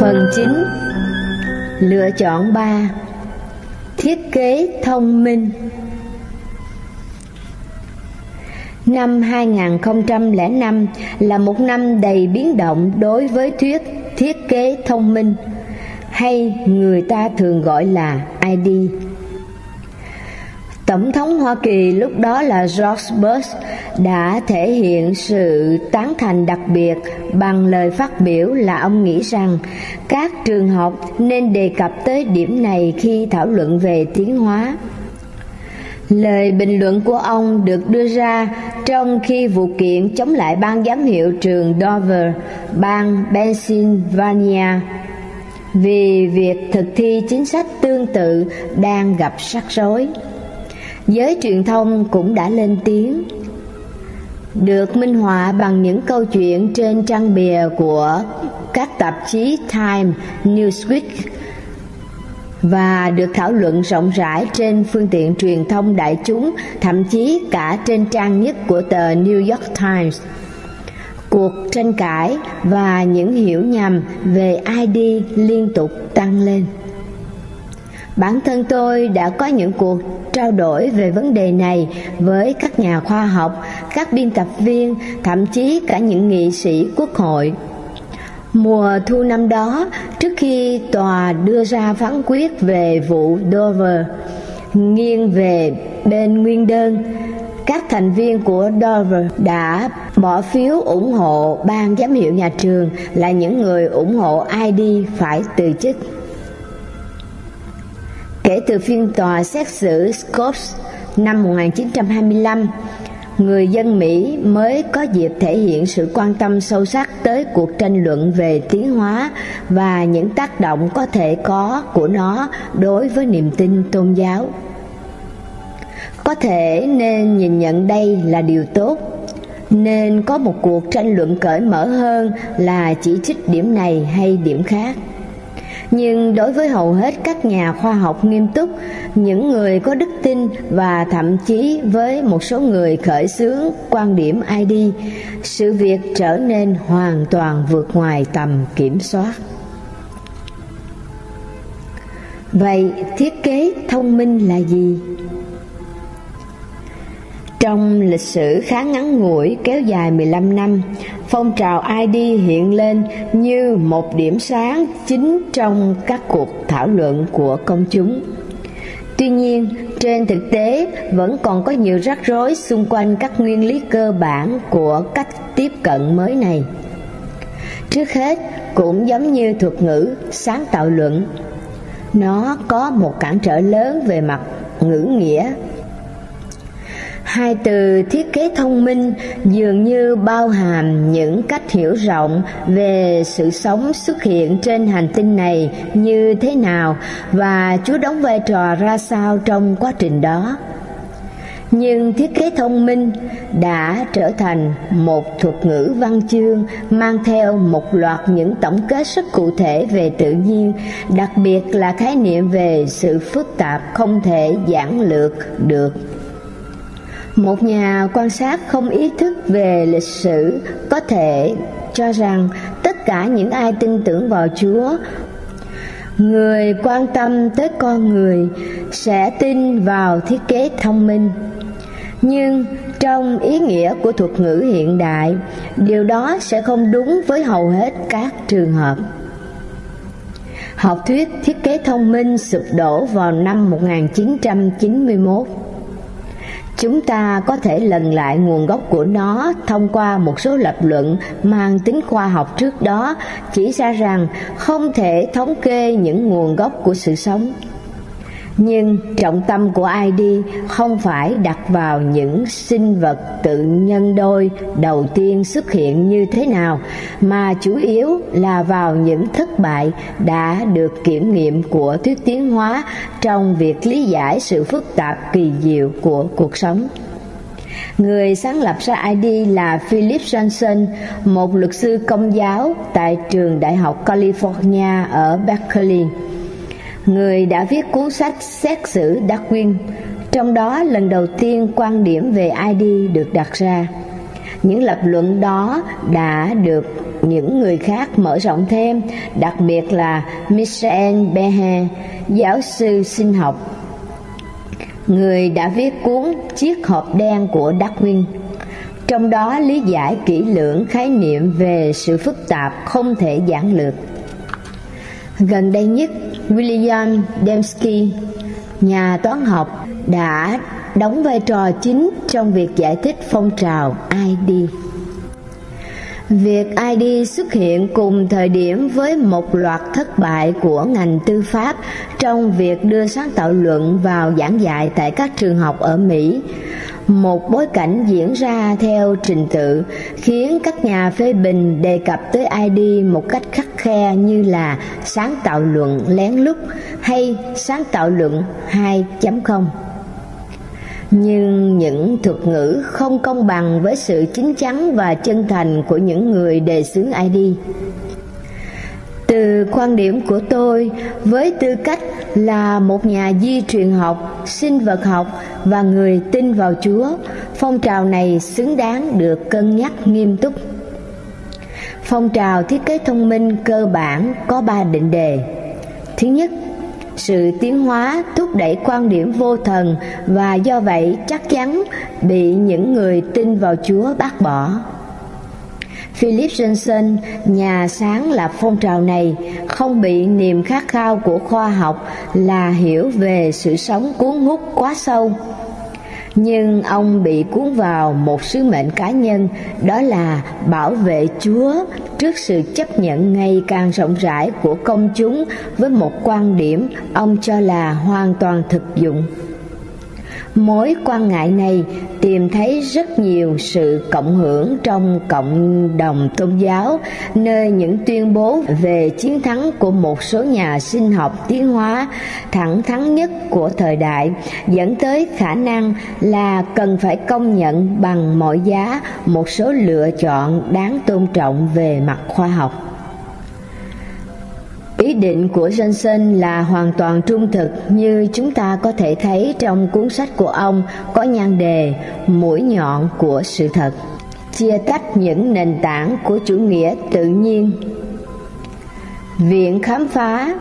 Phần 9 Lựa chọn 3 Thiết kế thông minh. Năm 2005 là một năm đầy biến động đối với thuyết thiết kế thông minh, hay người ta thường gọi là ID. Tổng thống Hoa Kỳ lúc đó là George Bush đã thể hiện sự tán thành đặc biệt bằng lời phát biểu là ông nghĩ rằng các trường học nên đề cập tới điểm này khi thảo luận về tiến hóa. Lời bình luận của ông được đưa ra trong khi vụ kiện chống lại ban giám hiệu trường Dover, bang Pennsylvania vì việc thực thi chính sách tương tự đang gặp rắc rối. Giới truyền thông cũng đã lên tiếng được minh họa bằng những câu chuyện trên trang bìa của các tạp chí Time, Newsweek và được thảo luận rộng rãi trên phương tiện truyền thông đại chúng, thậm chí cả trên trang nhất của tờ New York Times. Cuộc tranh cãi và những hiểu nhầm về ID liên tục tăng lên. Bản thân tôi đã có những cuộc trao đổi về vấn đề này với các nhà khoa học, các biên tập viên, thậm chí cả những nghị sĩ quốc hội. Mùa thu năm đó, trước khi tòa đưa ra phán quyết về vụ Dover nghiêng về bên nguyên đơn, các thành viên của Dover đã bỏ phiếu ủng hộ ban giám hiệu nhà trường là những người ủng hộ ID phải từ chức. Kể từ phiên tòa xét xử Scopes năm 1925, người dân Mỹ mới có dịp thể hiện sự quan tâm sâu sắc tới cuộc tranh luận về tiến hóa và những tác động có thể có của nó đối với niềm tin tôn giáo. Có thể nên nhìn nhận đây là điều tốt, nên có một cuộc tranh luận cởi mở hơn là chỉ trích điểm này hay điểm khác nhưng đối với hầu hết các nhà khoa học nghiêm túc, những người có đức tin và thậm chí với một số người khởi xướng quan điểm id sự việc trở nên hoàn toàn vượt ngoài tầm kiểm soát. Vậy thiết kế thông minh là gì? Trong lịch sử khá ngắn ngủi kéo dài 15 năm, phong trào ID hiện lên như một điểm sáng chính trong các cuộc thảo luận của công chúng. Tuy nhiên, trên thực tế vẫn còn có nhiều rắc rối xung quanh các nguyên lý cơ bản của cách tiếp cận mới này. Trước hết, cũng giống như thuật ngữ sáng tạo luận, nó có một cản trở lớn về mặt ngữ nghĩa Hai từ thiết kế thông minh dường như bao hàm những cách hiểu rộng về sự sống xuất hiện trên hành tinh này như thế nào và Chúa đóng vai trò ra sao trong quá trình đó. Nhưng thiết kế thông minh đã trở thành một thuật ngữ văn chương mang theo một loạt những tổng kết rất cụ thể về tự nhiên, đặc biệt là khái niệm về sự phức tạp không thể giản lược được một nhà quan sát không ý thức về lịch sử có thể cho rằng tất cả những ai tin tưởng vào chúa, người quan tâm tới con người sẽ tin vào thiết kế thông minh. Nhưng trong ý nghĩa của thuật ngữ hiện đại, điều đó sẽ không đúng với hầu hết các trường hợp. Học thuyết thiết kế thông minh sụp đổ vào năm 1991 Chúng ta có thể lần lại nguồn gốc của nó thông qua một số lập luận mang tính khoa học trước đó, chỉ ra rằng không thể thống kê những nguồn gốc của sự sống nhưng trọng tâm của ID không phải đặt vào những sinh vật tự nhân đôi đầu tiên xuất hiện như thế nào mà chủ yếu là vào những thất bại đã được kiểm nghiệm của thuyết tiến hóa trong việc lý giải sự phức tạp kỳ diệu của cuộc sống. Người sáng lập ra ID là Philip Johnson, một luật sư công giáo tại trường Đại học California ở Berkeley người đã viết cuốn sách xét xử Darwin, trong đó lần đầu tiên quan điểm về ID được đặt ra. Những lập luận đó đã được những người khác mở rộng thêm, đặc biệt là Michel Behe, giáo sư sinh học. Người đã viết cuốn Chiếc hộp đen của Darwin trong đó lý giải kỹ lưỡng khái niệm về sự phức tạp không thể giản lược. Gần đây nhất, William Dembski, nhà toán học, đã đóng vai trò chính trong việc giải thích phong trào ID. Việc ID xuất hiện cùng thời điểm với một loạt thất bại của ngành tư pháp trong việc đưa sáng tạo luận vào giảng dạy tại các trường học ở Mỹ một bối cảnh diễn ra theo trình tự, khiến các nhà phê bình đề cập tới ID một cách khắc khe như là sáng tạo luận lén lút hay sáng tạo luận 2.0 nhưng những thuật ngữ không công bằng với sự chính chắn và chân thành của những người đề xướng ID từ quan điểm của tôi, với tư cách là một nhà di truyền học, sinh vật học và người tin vào chúa, phong trào này xứng đáng được cân nhắc nghiêm túc. Phong trào thiết kế thông minh cơ bản có ba định đề. Thứ nhất, sự tiến hóa thúc đẩy quan điểm vô thần và do vậy chắc chắn bị những người tin vào chúa bác bỏ. Philip Johnson, nhà sáng lập phong trào này, không bị niềm khát khao của khoa học là hiểu về sự sống cuốn hút quá sâu. Nhưng ông bị cuốn vào một sứ mệnh cá nhân, đó là bảo vệ Chúa trước sự chấp nhận ngày càng rộng rãi của công chúng với một quan điểm ông cho là hoàn toàn thực dụng. Mối quan ngại này tìm thấy rất nhiều sự cộng hưởng trong cộng đồng tôn giáo, nơi những tuyên bố về chiến thắng của một số nhà sinh học tiến hóa thẳng thắn nhất của thời đại dẫn tới khả năng là cần phải công nhận bằng mọi giá một số lựa chọn đáng tôn trọng về mặt khoa học. Ý định của Johnson là hoàn toàn trung thực như chúng ta có thể thấy trong cuốn sách của ông có nhan đề Mũi nhọn của sự thật, chia tách những nền tảng của chủ nghĩa tự nhiên. Viện khám phá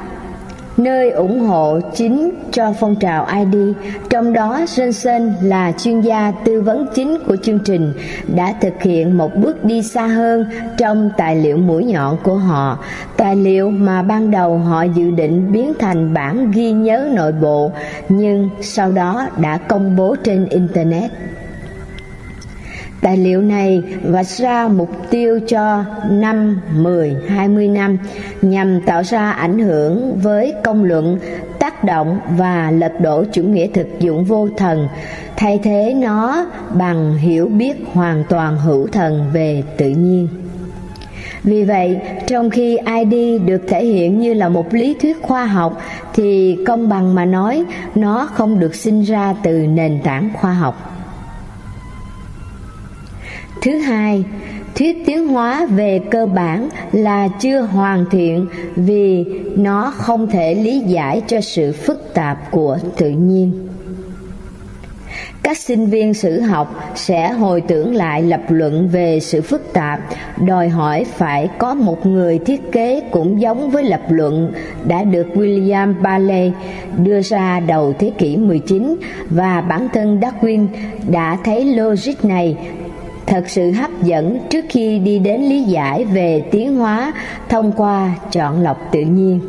nơi ủng hộ chính cho phong trào ID, trong đó Johnson là chuyên gia tư vấn chính của chương trình, đã thực hiện một bước đi xa hơn trong tài liệu mũi nhọn của họ, tài liệu mà ban đầu họ dự định biến thành bản ghi nhớ nội bộ, nhưng sau đó đã công bố trên Internet. Tài liệu này vạch ra mục tiêu cho 5, 10, 20 năm nhằm tạo ra ảnh hưởng với công luận, tác động và lật đổ chủ nghĩa thực dụng vô thần, thay thế nó bằng hiểu biết hoàn toàn hữu thần về tự nhiên. Vì vậy, trong khi ID được thể hiện như là một lý thuyết khoa học thì công bằng mà nói, nó không được sinh ra từ nền tảng khoa học. Thứ hai, thuyết tiến hóa về cơ bản là chưa hoàn thiện vì nó không thể lý giải cho sự phức tạp của tự nhiên. Các sinh viên sử học sẽ hồi tưởng lại lập luận về sự phức tạp, đòi hỏi phải có một người thiết kế cũng giống với lập luận đã được William Paley đưa ra đầu thế kỷ 19 và bản thân Darwin đã thấy logic này thật sự hấp dẫn trước khi đi đến lý giải về tiến hóa thông qua chọn lọc tự nhiên.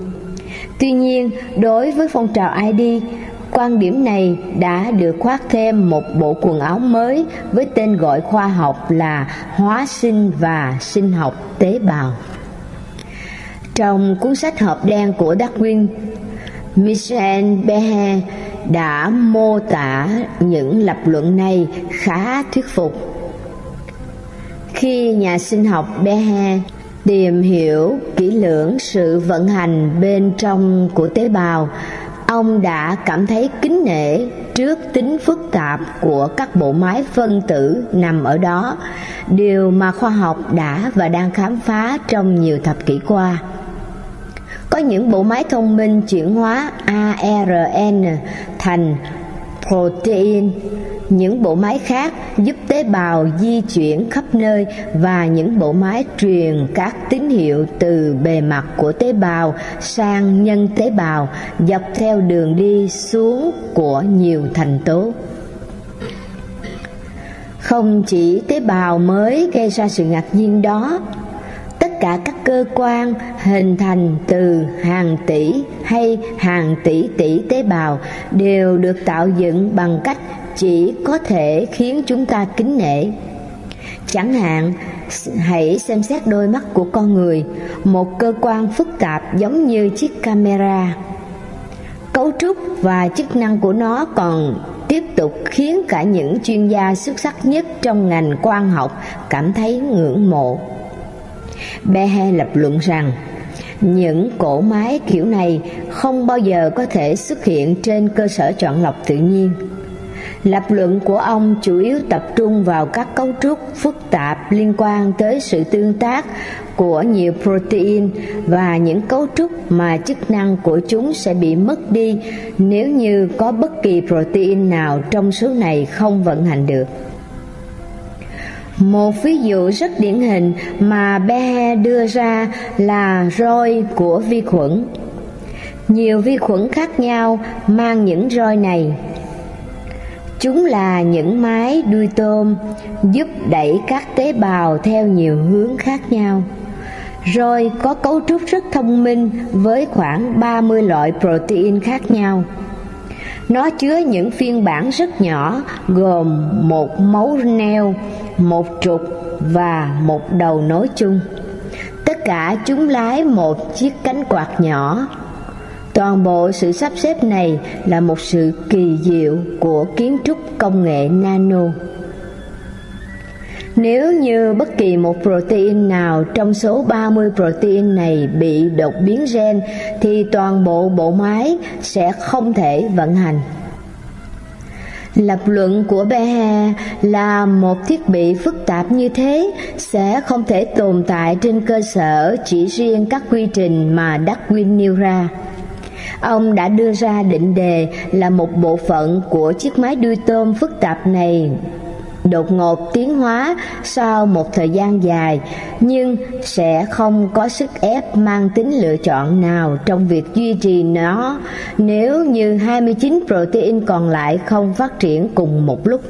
Tuy nhiên, đối với phong trào ID, quan điểm này đã được khoác thêm một bộ quần áo mới với tên gọi khoa học là hóa sinh và sinh học tế bào. Trong cuốn sách hộp đen của Darwin, Michel Behe đã mô tả những lập luận này khá thuyết phục khi nhà sinh học Behe tìm hiểu kỹ lưỡng sự vận hành bên trong của tế bào, ông đã cảm thấy kính nể trước tính phức tạp của các bộ máy phân tử nằm ở đó, điều mà khoa học đã và đang khám phá trong nhiều thập kỷ qua. Có những bộ máy thông minh chuyển hóa ARN thành protein, những bộ máy khác giúp tế bào di chuyển khắp nơi và những bộ máy truyền các tín hiệu từ bề mặt của tế bào sang nhân tế bào, dọc theo đường đi xuống của nhiều thành tố. Không chỉ tế bào mới gây ra sự ngạc nhiên đó cả các cơ quan hình thành từ hàng tỷ hay hàng tỷ tỷ tế bào đều được tạo dựng bằng cách chỉ có thể khiến chúng ta kính nể. Chẳng hạn, hãy xem xét đôi mắt của con người, một cơ quan phức tạp giống như chiếc camera. Cấu trúc và chức năng của nó còn tiếp tục khiến cả những chuyên gia xuất sắc nhất trong ngành quan học cảm thấy ngưỡng mộ. Behe lập luận rằng, những cổ máy kiểu này không bao giờ có thể xuất hiện trên cơ sở chọn lọc tự nhiên. Lập luận của ông chủ yếu tập trung vào các cấu trúc phức tạp liên quan tới sự tương tác của nhiều protein và những cấu trúc mà chức năng của chúng sẽ bị mất đi nếu như có bất kỳ protein nào trong số này không vận hành được một ví dụ rất điển hình mà Behe đưa ra là roi của vi khuẩn. Nhiều vi khuẩn khác nhau mang những roi này. Chúng là những mái đuôi tôm giúp đẩy các tế bào theo nhiều hướng khác nhau. Roi có cấu trúc rất thông minh với khoảng 30 loại protein khác nhau. Nó chứa những phiên bản rất nhỏ gồm một mấu neo, một trục và một đầu nối chung. Tất cả chúng lái một chiếc cánh quạt nhỏ. Toàn bộ sự sắp xếp này là một sự kỳ diệu của kiến trúc công nghệ nano. Nếu như bất kỳ một protein nào trong số 30 protein này bị đột biến gen, thì toàn bộ bộ máy sẽ không thể vận hành. Lập luận của Behe là một thiết bị phức tạp như thế sẽ không thể tồn tại trên cơ sở chỉ riêng các quy trình mà Darwin nêu ra. Ông đã đưa ra định đề là một bộ phận của chiếc máy đuôi tôm phức tạp này đột ngột tiến hóa sau một thời gian dài nhưng sẽ không có sức ép mang tính lựa chọn nào trong việc duy trì nó nếu như 29 protein còn lại không phát triển cùng một lúc.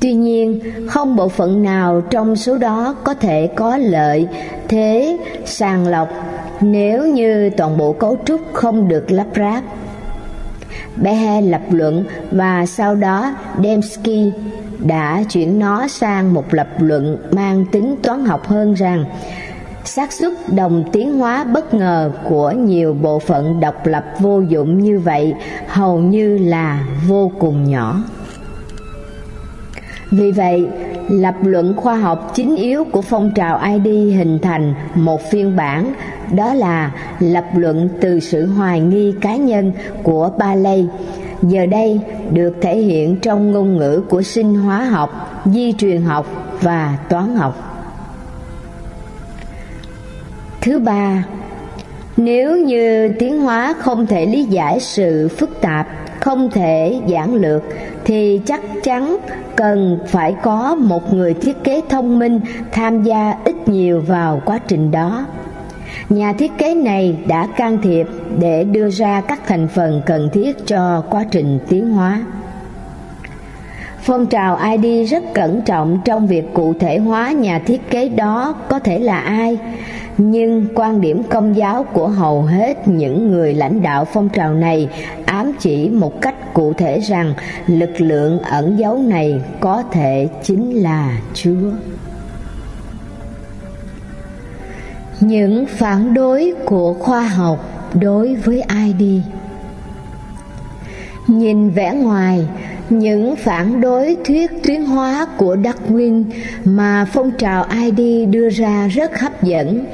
Tuy nhiên, không bộ phận nào trong số đó có thể có lợi thế sàng lọc nếu như toàn bộ cấu trúc không được lắp ráp. Behe lập luận và sau đó Dembski đã chuyển nó sang một lập luận mang tính toán học hơn rằng xác suất đồng tiến hóa bất ngờ của nhiều bộ phận độc lập vô dụng như vậy hầu như là vô cùng nhỏ. Vì vậy, lập luận khoa học chính yếu của phong trào ID hình thành một phiên bản đó là lập luận từ sự hoài nghi cá nhân của Paley giờ đây được thể hiện trong ngôn ngữ của sinh hóa học, di truyền học và toán học. Thứ ba, nếu như tiến hóa không thể lý giải sự phức tạp, không thể giản lược thì chắc chắn cần phải có một người thiết kế thông minh tham gia ít nhiều vào quá trình đó Nhà thiết kế này đã can thiệp để đưa ra các thành phần cần thiết cho quá trình tiến hóa. Phong trào ID rất cẩn trọng trong việc cụ thể hóa nhà thiết kế đó có thể là ai, nhưng quan điểm công giáo của hầu hết những người lãnh đạo phong trào này ám chỉ một cách cụ thể rằng lực lượng ẩn dấu này có thể chính là Chúa. Những phản đối của khoa học đối với ai đi? Nhìn vẻ ngoài, những phản đối thuyết tuyến hóa của Darwin mà phong trào ID đưa ra rất hấp dẫn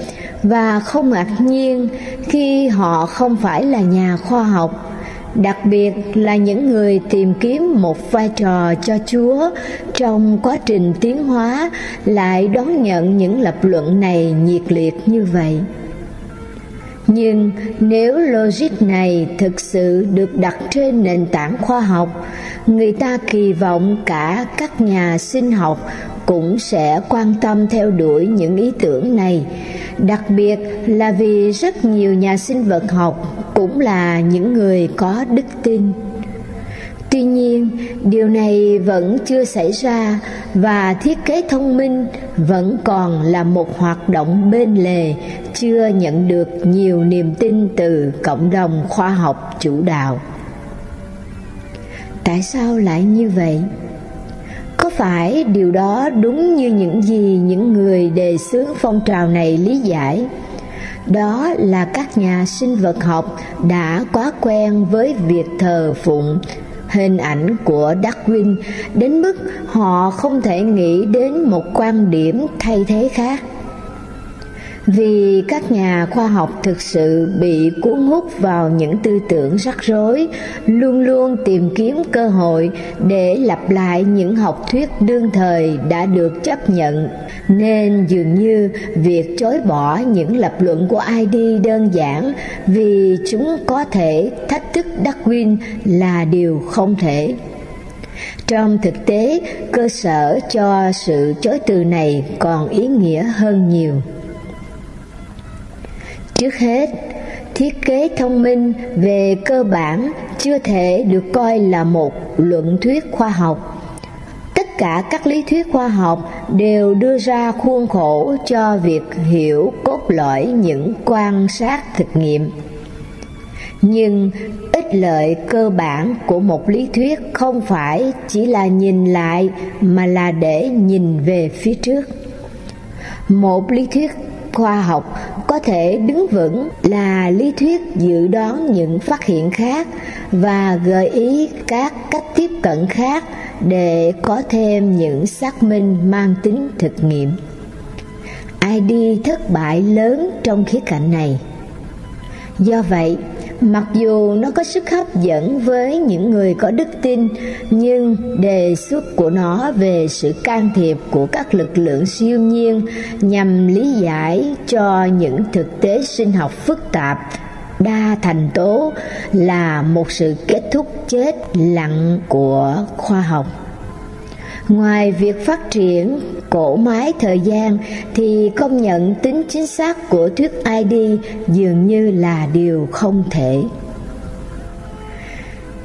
và không ngạc nhiên khi họ không phải là nhà khoa học đặc biệt là những người tìm kiếm một vai trò cho Chúa trong quá trình tiến hóa lại đón nhận những lập luận này nhiệt liệt như vậy. Nhưng nếu logic này thực sự được đặt trên nền tảng khoa học, người ta kỳ vọng cả các nhà sinh học cũng sẽ quan tâm theo đuổi những ý tưởng này, đặc biệt là vì rất nhiều nhà sinh vật học cũng là những người có đức tin. Tuy nhiên, điều này vẫn chưa xảy ra và thiết kế thông minh vẫn còn là một hoạt động bên lề, chưa nhận được nhiều niềm tin từ cộng đồng khoa học chủ đạo. Tại sao lại như vậy? Có phải điều đó đúng như những gì những người đề xướng phong trào này lý giải? Đó là các nhà sinh vật học đã quá quen với việc thờ phụng hình ảnh của Darwin đến mức họ không thể nghĩ đến một quan điểm thay thế khác vì các nhà khoa học thực sự bị cuốn hút vào những tư tưởng rắc rối, luôn luôn tìm kiếm cơ hội để lặp lại những học thuyết đương thời đã được chấp nhận. Nên dường như việc chối bỏ những lập luận của id đơn giản vì chúng có thể thách thức darwin là điều không thể. Trong thực tế, cơ sở cho sự chối từ này còn ý nghĩa hơn nhiều. Trước hết, thiết kế thông minh về cơ bản chưa thể được coi là một luận thuyết khoa học. Tất cả các lý thuyết khoa học đều đưa ra khuôn khổ cho việc hiểu cốt lõi những quan sát thực nghiệm. Nhưng ích lợi cơ bản của một lý thuyết không phải chỉ là nhìn lại mà là để nhìn về phía trước. Một lý thuyết khoa học có thể đứng vững là lý thuyết dự đoán những phát hiện khác và gợi ý các cách tiếp cận khác để có thêm những xác minh mang tính thực nghiệm. Id thất bại lớn trong khía cạnh này? Do vậy Mặc dù nó có sức hấp dẫn với những người có đức tin, nhưng đề xuất của nó về sự can thiệp của các lực lượng siêu nhiên nhằm lý giải cho những thực tế sinh học phức tạp đa thành tố là một sự kết thúc chết lặng của khoa học ngoài việc phát triển cổ máy thời gian thì công nhận tính chính xác của thuyết id dường như là điều không thể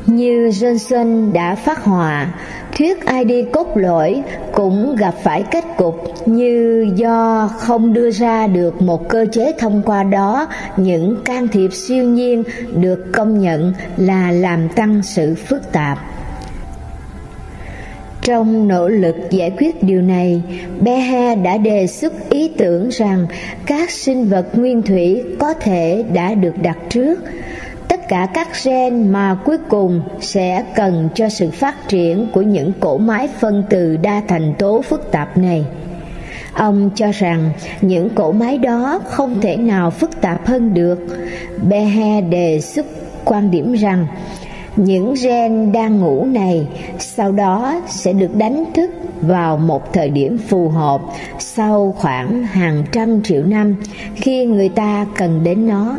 như Johnson đã phát họa, thuyết ID cốt lõi cũng gặp phải kết cục như do không đưa ra được một cơ chế thông qua đó những can thiệp siêu nhiên được công nhận là làm tăng sự phức tạp. Trong nỗ lực giải quyết điều này, Behe đã đề xuất ý tưởng rằng các sinh vật nguyên thủy có thể đã được đặt trước. Tất cả các gen mà cuối cùng sẽ cần cho sự phát triển của những cỗ máy phân từ đa thành tố phức tạp này. Ông cho rằng những cỗ máy đó không thể nào phức tạp hơn được. Behe đề xuất quan điểm rằng những gen đang ngủ này sau đó sẽ được đánh thức vào một thời điểm phù hợp sau khoảng hàng trăm triệu năm khi người ta cần đến nó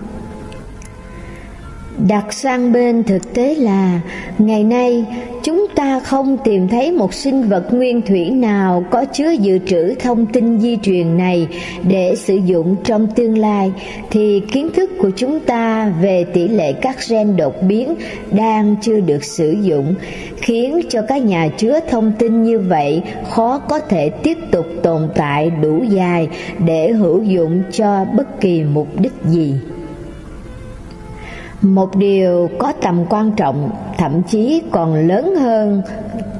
đặt sang bên thực tế là, ngày nay, chúng ta không tìm thấy một sinh vật nguyên thủy nào có chứa dự trữ thông tin di truyền này để sử dụng trong tương lai, thì kiến thức của chúng ta về tỷ lệ các gen đột biến đang chưa được sử dụng, khiến cho các nhà chứa thông tin như vậy khó có thể tiếp tục tồn tại đủ dài để hữu dụng cho bất kỳ mục đích gì một điều có tầm quan trọng, thậm chí còn lớn hơn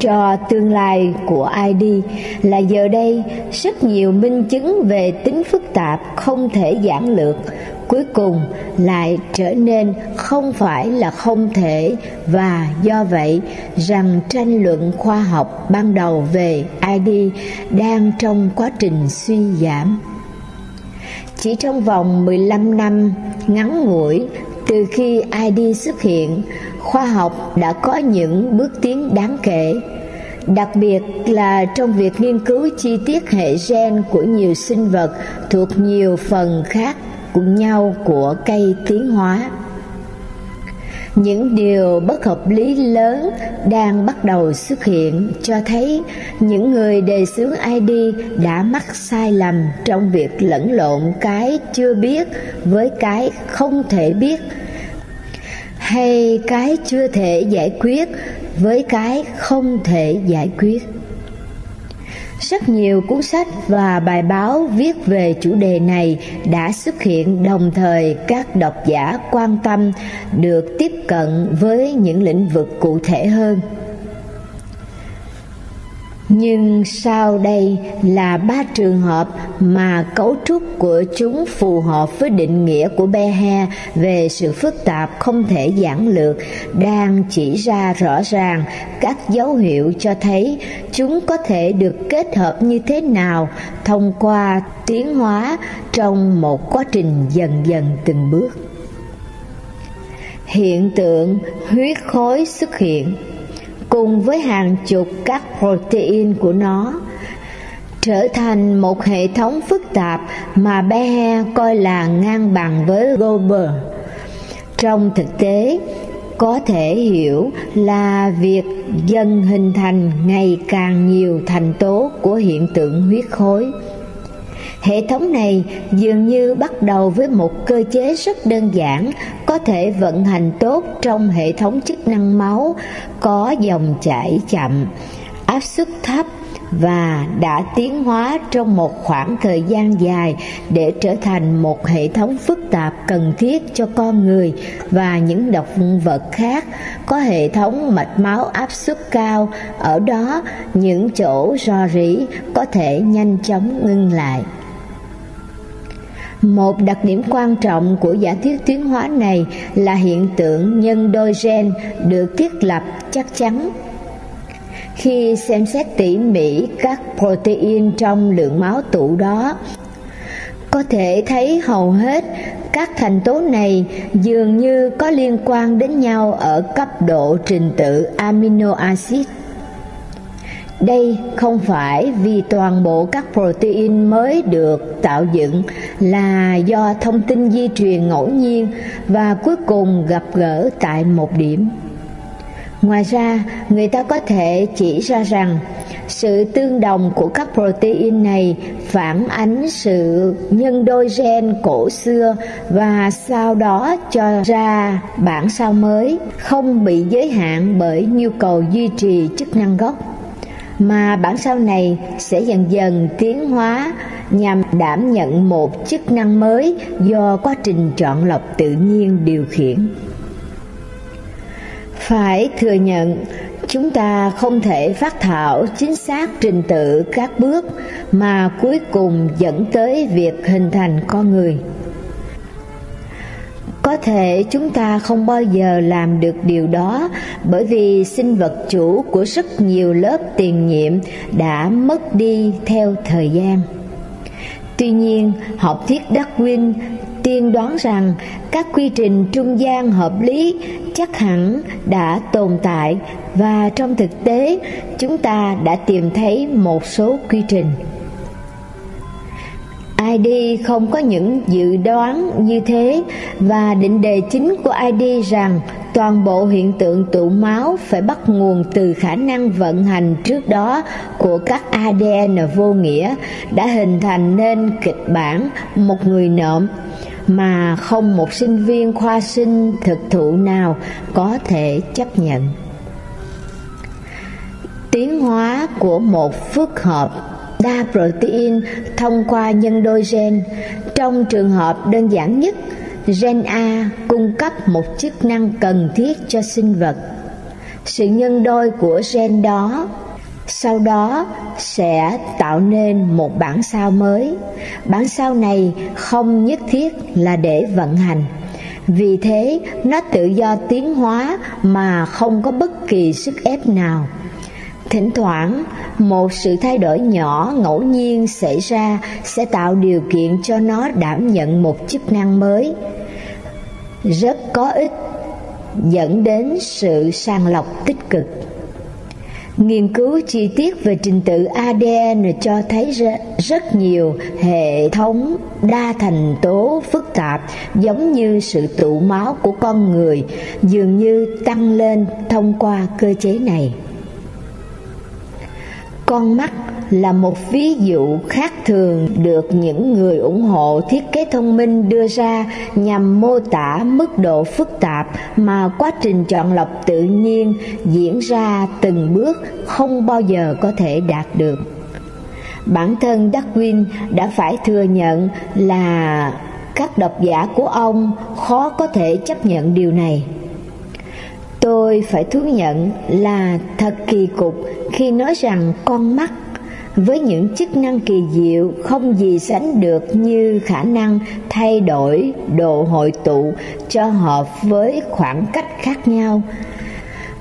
cho tương lai của id là giờ đây rất nhiều minh chứng về tính phức tạp không thể giản lược, cuối cùng lại trở nên không phải là không thể. Và do vậy, rằng tranh luận khoa học ban đầu về id đang trong quá trình suy giảm. Chỉ trong vòng 15 năm ngắn ngủi từ khi ID xuất hiện, khoa học đã có những bước tiến đáng kể, đặc biệt là trong việc nghiên cứu chi tiết hệ gen của nhiều sinh vật thuộc nhiều phần khác cùng nhau của cây tiến hóa những điều bất hợp lý lớn đang bắt đầu xuất hiện cho thấy những người đề xướng id đã mắc sai lầm trong việc lẫn lộn cái chưa biết với cái không thể biết, hay cái chưa thể giải quyết với cái không thể giải quyết rất nhiều cuốn sách và bài báo viết về chủ đề này đã xuất hiện, đồng thời các độc giả quan tâm được tiếp cận với những lĩnh vực cụ thể hơn nhưng sau đây là ba trường hợp mà cấu trúc của chúng phù hợp với định nghĩa của Behe về sự phức tạp không thể giản lược, đang chỉ ra rõ ràng các dấu hiệu cho thấy chúng có thể được kết hợp như thế nào thông qua tiến hóa trong một quá trình dần dần từng bước. Hiện tượng huyết khối xuất hiện cùng với hàng chục các protein của nó trở thành một hệ thống phức tạp mà Behe coi là ngang bằng với Goldberg. Trong thực tế, có thể hiểu là việc dần hình thành ngày càng nhiều thành tố của hiện tượng huyết khối. Hệ thống này dường như bắt đầu với một cơ chế rất đơn giản, có thể vận hành tốt trong hệ thống chức năng máu, có dòng chảy chậm, áp suất thấp và đã tiến hóa trong một khoảng thời gian dài để trở thành một hệ thống phức tạp cần thiết cho con người và những động vật khác. Có hệ thống mạch máu áp suất cao ở đó những chỗ rò rỉ có thể nhanh chóng ngưng lại một đặc điểm quan trọng của giả thuyết tiến hóa này là hiện tượng nhân đôi gen được thiết lập chắc chắn. Khi xem xét tỉ mỉ các protein trong lượng máu tụ đó, có thể thấy hầu hết các thành tố này dường như có liên quan đến nhau ở cấp độ trình tự amino acid đây không phải vì toàn bộ các protein mới được tạo dựng là do thông tin di truyền ngẫu nhiên và cuối cùng gặp gỡ tại một điểm. Ngoài ra, người ta có thể chỉ ra rằng sự tương đồng của các protein này phản ánh sự nhân đôi gen cổ xưa và sau đó cho ra bản sao mới, không bị giới hạn bởi nhu cầu duy trì chức năng gốc mà bản sao này sẽ dần dần tiến hóa nhằm đảm nhận một chức năng mới do quá trình chọn lọc tự nhiên điều khiển. Phải thừa nhận, chúng ta không thể phát thảo chính xác trình tự các bước mà cuối cùng dẫn tới việc hình thành con người. Có thể chúng ta không bao giờ làm được điều đó bởi vì sinh vật chủ của rất nhiều lớp tiền nhiệm đã mất đi theo thời gian. Tuy nhiên, học thuyết Darwin tiên đoán rằng các quy trình trung gian hợp lý chắc hẳn đã tồn tại và trong thực tế chúng ta đã tìm thấy một số quy trình ID không có những dự đoán như thế và định đề chính của ID rằng toàn bộ hiện tượng tụ máu phải bắt nguồn từ khả năng vận hành trước đó của các ADN vô nghĩa đã hình thành nên kịch bản một người nộm, mà không một sinh viên khoa sinh thực thụ nào có thể chấp nhận. Tiến hóa của một phức hợp đa protein thông qua nhân đôi gen. Trong trường hợp đơn giản nhất, gen A cung cấp một chức năng cần thiết cho sinh vật. Sự nhân đôi của gen đó sau đó sẽ tạo nên một bản sao mới. Bản sao này không nhất thiết là để vận hành. Vì thế, nó tự do tiến hóa mà không có bất kỳ sức ép nào. Thỉnh thoảng, một sự thay đổi nhỏ ngẫu nhiên xảy ra sẽ tạo điều kiện cho nó đảm nhận một chức năng mới rất có ích dẫn đến sự sàng lọc tích cực Nghiên cứu chi tiết về trình tự ADN cho thấy rất nhiều hệ thống đa thành tố phức tạp giống như sự tụ máu của con người dường như tăng lên thông qua cơ chế này. Con mắt là một ví dụ khác thường được những người ủng hộ thiết kế thông minh đưa ra nhằm mô tả mức độ phức tạp mà quá trình chọn lọc tự nhiên diễn ra từng bước không bao giờ có thể đạt được. Bản thân Darwin đã phải thừa nhận là các độc giả của ông khó có thể chấp nhận điều này. Tôi phải thú nhận là thật kỳ cục khi nói rằng con mắt với những chức năng kỳ diệu không gì sánh được như khả năng thay đổi độ hội tụ cho hợp với khoảng cách khác nhau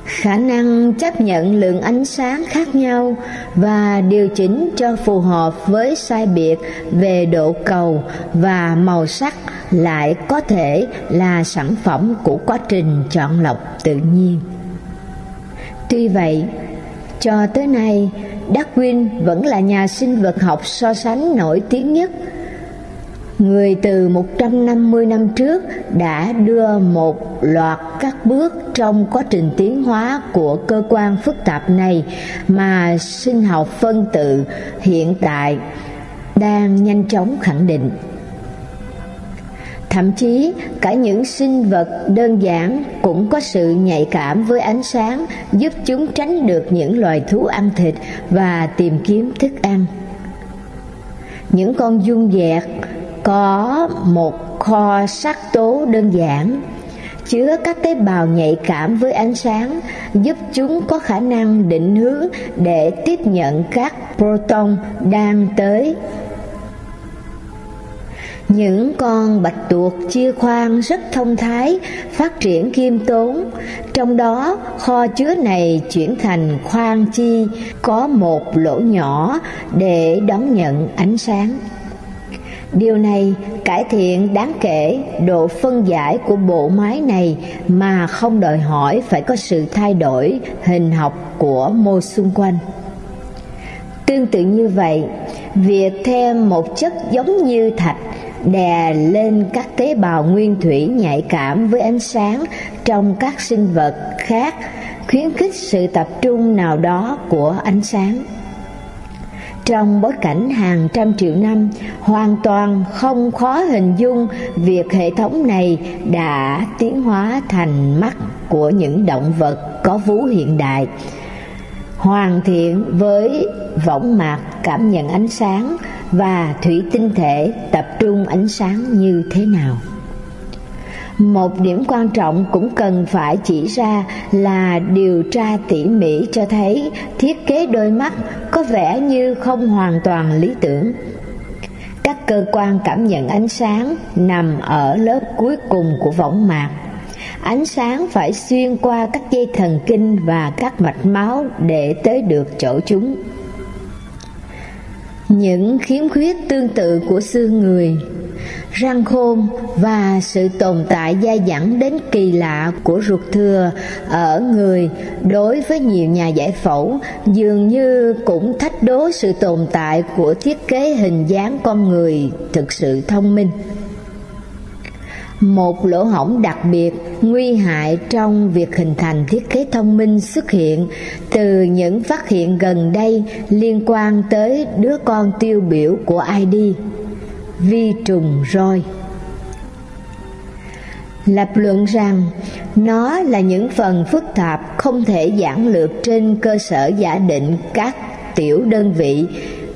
khả năng chấp nhận lượng ánh sáng khác nhau và điều chỉnh cho phù hợp với sai biệt về độ cầu và màu sắc lại có thể là sản phẩm của quá trình chọn lọc tự nhiên tuy vậy, cho tới nay, Darwin vẫn là nhà sinh vật học so sánh nổi tiếng nhất. Người từ 150 năm trước đã đưa một loạt các bước trong quá trình tiến hóa của cơ quan phức tạp này mà sinh học phân tử hiện tại đang nhanh chóng khẳng định. Thậm chí, cả những sinh vật đơn giản cũng có sự nhạy cảm với ánh sáng giúp chúng tránh được những loài thú ăn thịt và tìm kiếm thức ăn. Những con dung dẹt có một kho sắc tố đơn giản chứa các tế bào nhạy cảm với ánh sáng giúp chúng có khả năng định hướng để tiếp nhận các proton đang tới những con bạch tuộc chia khoang rất thông thái, phát triển khiêm tốn, trong đó kho chứa này chuyển thành khoang chi có một lỗ nhỏ để đón nhận ánh sáng. Điều này cải thiện đáng kể độ phân giải của bộ máy này mà không đòi hỏi phải có sự thay đổi hình học của mô xung quanh. Tương tự như vậy, việc thêm một chất giống như thạch đè lên các tế bào nguyên thủy nhạy cảm với ánh sáng trong các sinh vật khác khuyến khích sự tập trung nào đó của ánh sáng trong bối cảnh hàng trăm triệu năm, hoàn toàn không khó hình dung việc hệ thống này đã tiến hóa thành mắt của những động vật có vú hiện đại. Hoàn thiện với võng mạc cảm nhận ánh sáng và thủy tinh thể tập trung ánh sáng như thế nào? Một điểm quan trọng cũng cần phải chỉ ra là điều tra tỉ mỉ cho thấy thiết kế đôi mắt có vẻ như không hoàn toàn lý tưởng. Các cơ quan cảm nhận ánh sáng nằm ở lớp cuối cùng của võng mạc. Ánh sáng phải xuyên qua các dây thần kinh và các mạch máu để tới được chỗ chúng. Những khiếm khuyết tương tự của xương người răng khôn và sự tồn tại dai dẳng đến kỳ lạ của ruột thừa ở người đối với nhiều nhà giải phẫu dường như cũng thách đố sự tồn tại của thiết kế hình dáng con người thực sự thông minh. Một lỗ hổng đặc biệt nguy hại trong việc hình thành thiết kế thông minh xuất hiện từ những phát hiện gần đây liên quan tới đứa con tiêu biểu của ID vi trùng roi. Lập luận rằng, nó là những phần phức tạp không thể giản lược trên cơ sở giả định các tiểu đơn vị,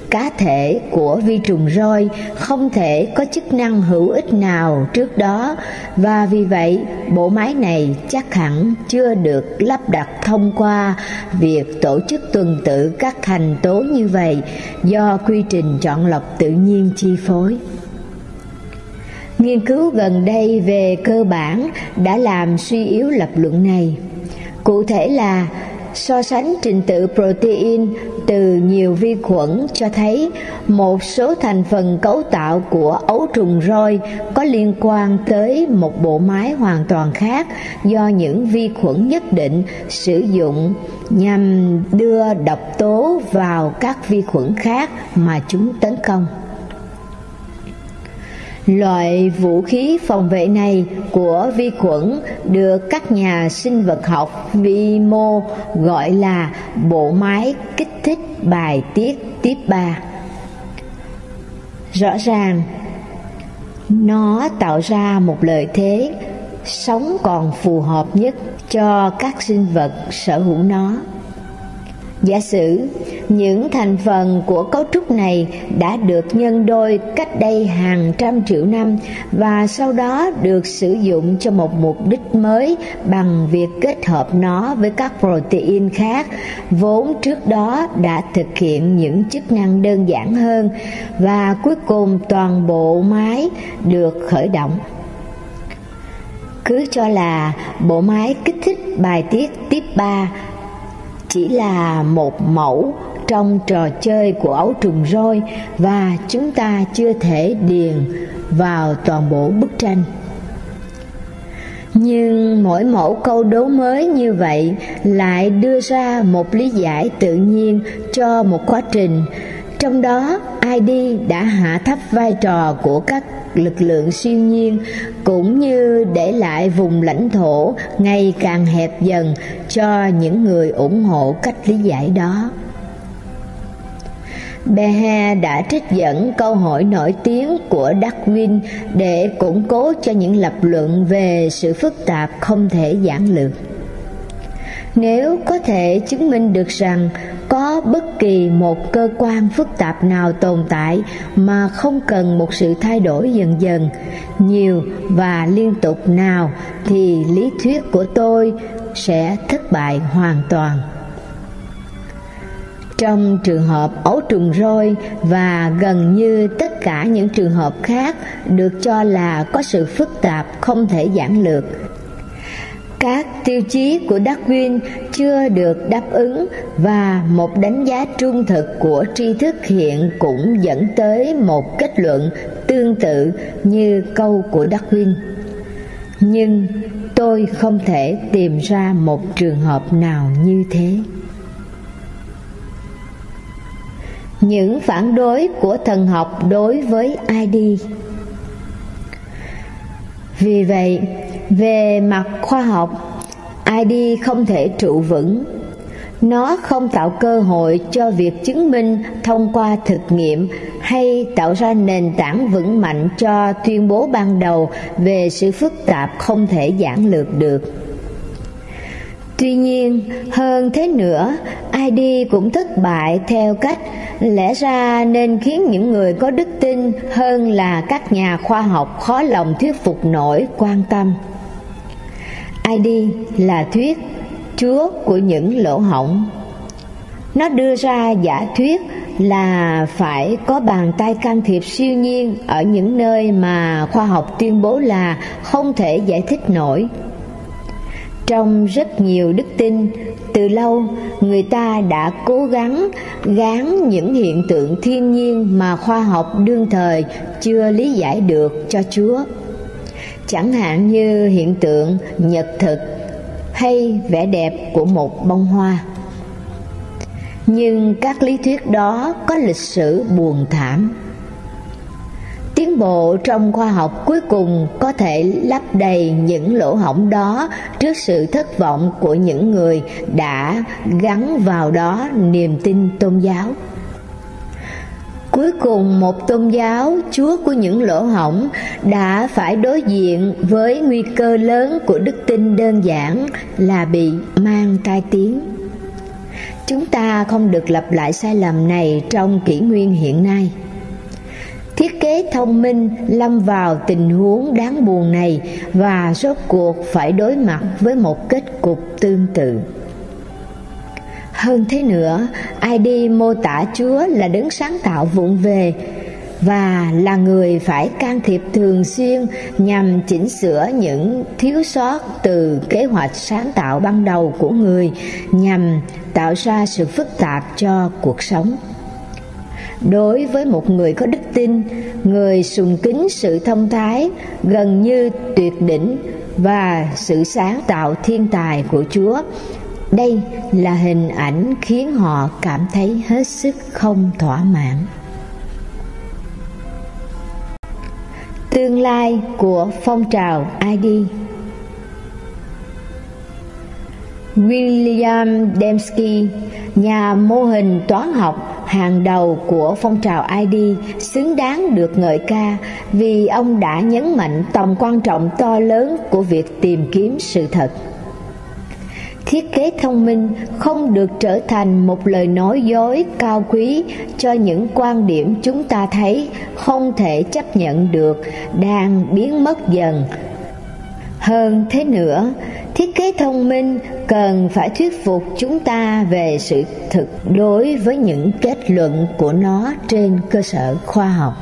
cá thể của vi trùng roi không thể có chức năng hữu ích nào trước đó và vì vậy, bộ máy này chắc hẳn chưa được lắp đặt thông qua việc tổ chức tuần tự các thành tố như vậy do quy trình chọn lọc tự nhiên chi phối nghiên cứu gần đây về cơ bản đã làm suy yếu lập luận này. Cụ thể là, so sánh trình tự protein từ nhiều vi khuẩn cho thấy một số thành phần cấu tạo của ấu trùng roi có liên quan tới một bộ máy hoàn toàn khác do những vi khuẩn nhất định sử dụng nhằm đưa độc tố vào các vi khuẩn khác mà chúng tấn công. Loại vũ khí phòng vệ này của vi khuẩn được các nhà sinh vật học vi mô gọi là bộ máy kích thích bài tiết tiếp 3. Rõ ràng, nó tạo ra một lợi thế sống còn phù hợp nhất cho các sinh vật sở hữu nó. Giả sử, những thành phần của cấu trúc này đã được nhân đôi cách đây hàng trăm triệu năm và sau đó được sử dụng cho một mục đích mới bằng việc kết hợp nó với các protein khác, vốn trước đó đã thực hiện những chức năng đơn giản hơn và cuối cùng toàn bộ máy được khởi động. Cứ cho là bộ máy kích thích bài tiết tiếp 3 chỉ là một mẫu trong trò chơi của ấu trùng roi và chúng ta chưa thể điền vào toàn bộ bức tranh. Nhưng mỗi mẫu câu đố mới như vậy lại đưa ra một lý giải tự nhiên cho một quá trình. Trong đó id đã hạ thấp vai trò của các lực lượng siêu nhiên, cũng như để lại vùng lãnh thổ ngày càng hẹp dần cho những người ủng hộ cách lý giải đó Behe đã trích dẫn câu hỏi nổi tiếng của Darwin để củng cố cho những lập luận về sự phức tạp không thể giản lược. Nếu có thể chứng minh được rằng có bất kỳ một cơ quan phức tạp nào tồn tại mà không cần một sự thay đổi dần dần, nhiều và liên tục nào, thì lý thuyết của tôi sẽ thất bại hoàn toàn. Trong trường hợp ấu trùng roi và gần như tất cả những trường hợp khác được cho là có sự phức tạp không thể giản lược các tiêu chí của Darwin chưa được đáp ứng và một đánh giá trung thực của tri thức hiện cũng dẫn tới một kết luận tương tự như câu của Darwin. Nhưng tôi không thể tìm ra một trường hợp nào như thế. Những phản đối của thần học đối với ID Vì vậy, về mặt khoa học id không thể trụ vững. Nó không tạo cơ hội cho việc chứng minh thông qua thực nghiệm hay tạo ra nền tảng vững mạnh cho tuyên bố ban đầu về sự phức tạp không thể giản lược được. Tuy nhiên, hơn thế nữa id cũng thất bại theo cách lẽ ra nên khiến những người có đức tin hơn là các nhà khoa học khó lòng thuyết phục nổi quan tâm. ID là thuyết Chúa của những lỗ hổng. Nó đưa ra giả thuyết là phải có bàn tay can thiệp siêu nhiên ở những nơi mà khoa học tuyên bố là không thể giải thích nổi. Trong rất nhiều đức tin, từ lâu người ta đã cố gắng gán những hiện tượng thiên nhiên mà khoa học đương thời chưa lý giải được cho Chúa chẳng hạn như hiện tượng nhật thực hay vẻ đẹp của một bông hoa. Nhưng các lý thuyết đó có lịch sử buồn thảm. Tiến bộ trong khoa học cuối cùng có thể lấp đầy những lỗ hổng đó trước sự thất vọng của những người đã gắn vào đó niềm tin tôn giáo. Cuối cùng một tôn giáo chúa của những lỗ hổng đã phải đối diện với nguy cơ lớn của đức tin đơn giản là bị mang tai tiếng. Chúng ta không được lặp lại sai lầm này trong kỷ nguyên hiện nay. Thiết kế thông minh lâm vào tình huống đáng buồn này và rốt cuộc phải đối mặt với một kết cục tương tự. Hơn thế nữa, ID mô tả Chúa là đấng sáng tạo vụng về và là người phải can thiệp thường xuyên nhằm chỉnh sửa những thiếu sót từ kế hoạch sáng tạo ban đầu của người nhằm tạo ra sự phức tạp cho cuộc sống. Đối với một người có đức tin người sùng kính sự thông thái gần như tuyệt đỉnh và sự sáng tạo thiên tài của chúa đây là hình ảnh khiến họ cảm thấy hết sức không thỏa mãn tương lai của phong trào id william dembski nhà mô hình toán học hàng đầu của phong trào ID xứng đáng được ngợi ca vì ông đã nhấn mạnh tầm quan trọng to lớn của việc tìm kiếm sự thật. Thiết kế thông minh không được trở thành một lời nói dối cao quý cho những quan điểm chúng ta thấy không thể chấp nhận được đang biến mất dần. Hơn thế nữa, thiết kế thông minh cần phải thuyết phục chúng ta về sự thực đối với những kết luận của nó trên cơ sở khoa học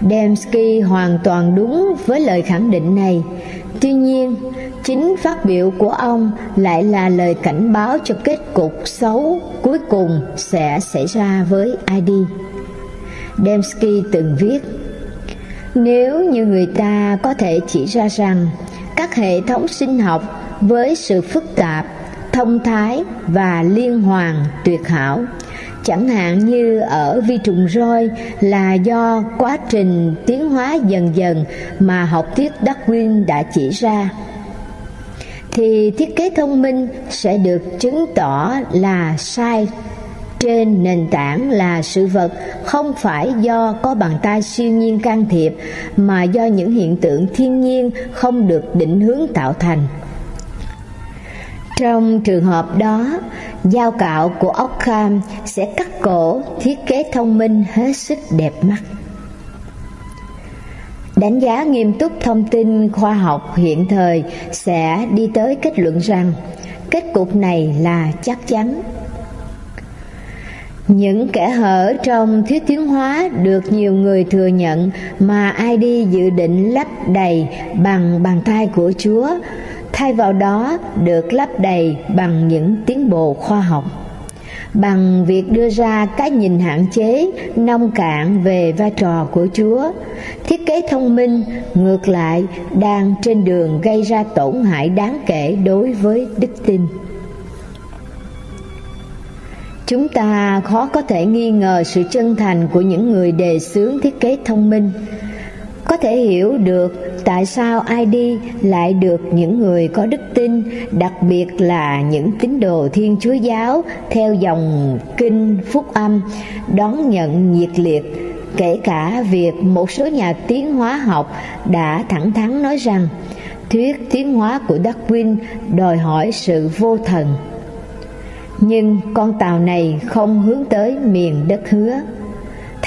Dembski hoàn toàn đúng với lời khẳng định này tuy nhiên, chính phát biểu của ông lại là lời cảnh báo cho kết cục xấu cuối cùng sẽ xảy ra với id Dembski từng viết, nếu như người ta có thể chỉ ra rằng các hệ thống sinh học với sự phức tạp, thông thái và liên hoàn tuyệt hảo chẳng hạn như ở vi trùng roi là do quá trình tiến hóa dần dần mà học thuyết Darwin đã chỉ ra. Thì thiết kế thông minh sẽ được chứng tỏ là sai. Trên nền tảng là sự vật không phải do có bàn tay siêu nhiên can thiệp mà do những hiện tượng thiên nhiên không được định hướng tạo thành trong trường hợp đó dao cạo của Ockham sẽ cắt cổ thiết kế thông minh hết sức đẹp mắt. Đánh giá nghiêm túc thông tin khoa học hiện thời sẽ đi tới kết luận rằng kết cục này là chắc chắn. Những kẻ hở trong thuyết tiến hóa được nhiều người thừa nhận mà ai đi dự định lấp đầy bằng bàn tay của Chúa, thay vào đó, được lấp đầy bằng những tiến bộ khoa học bằng việc đưa ra cái nhìn hạn chế, nông cạn về vai trò của Chúa. Thiết kế thông minh, ngược lại, đang trên đường gây ra tổn hại đáng kể đối với đức tin. Chúng ta khó có thể nghi ngờ sự chân thành của những người đề xướng thiết kế thông minh. Có thể hiểu được tại sao ID lại được những người có đức tin, đặc biệt là những tín đồ Thiên Chúa giáo theo dòng kinh phúc âm đón nhận nhiệt liệt kể cả việc một số nhà tiến hóa học đã thẳng thắn nói rằng thuyết tiến hóa của Darwin đòi hỏi sự vô thần. Nhưng con tàu này không hướng tới miền đất hứa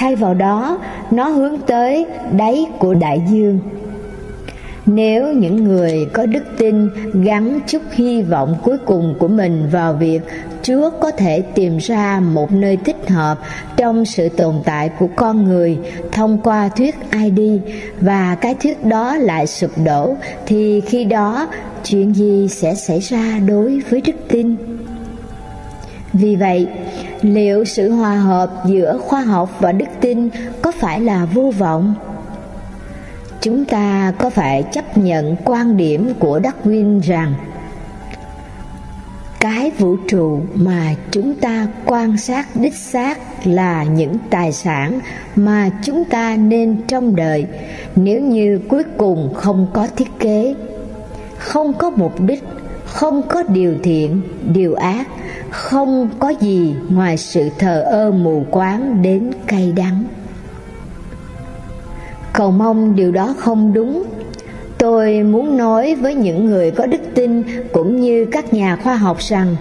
thay vào đó, nó hướng tới đáy của đại dương nếu những người có đức tin gắn chút hy vọng cuối cùng của mình vào việc Chúa có thể tìm ra một nơi thích hợp trong sự tồn tại của con người thông qua thuyết ID và cái thuyết đó lại sụp đổ, thì khi đó chuyện gì sẽ xảy ra đối với đức tin? Vì vậy, liệu sự hòa hợp giữa khoa học và đức tin có phải là vô vọng? Chúng ta có phải chấp nhận quan điểm của Darwin rằng cái vũ trụ mà chúng ta quan sát đích xác là những tài sản mà chúng ta nên trong đời nếu như cuối cùng không có thiết kế không có mục đích không có điều thiện, điều ác, không có gì ngoài sự thờ ơ mù quáng đến cay đắng. Cầu mong điều đó không đúng. Tôi muốn nói với những người có đức tin cũng như các nhà khoa học rằng,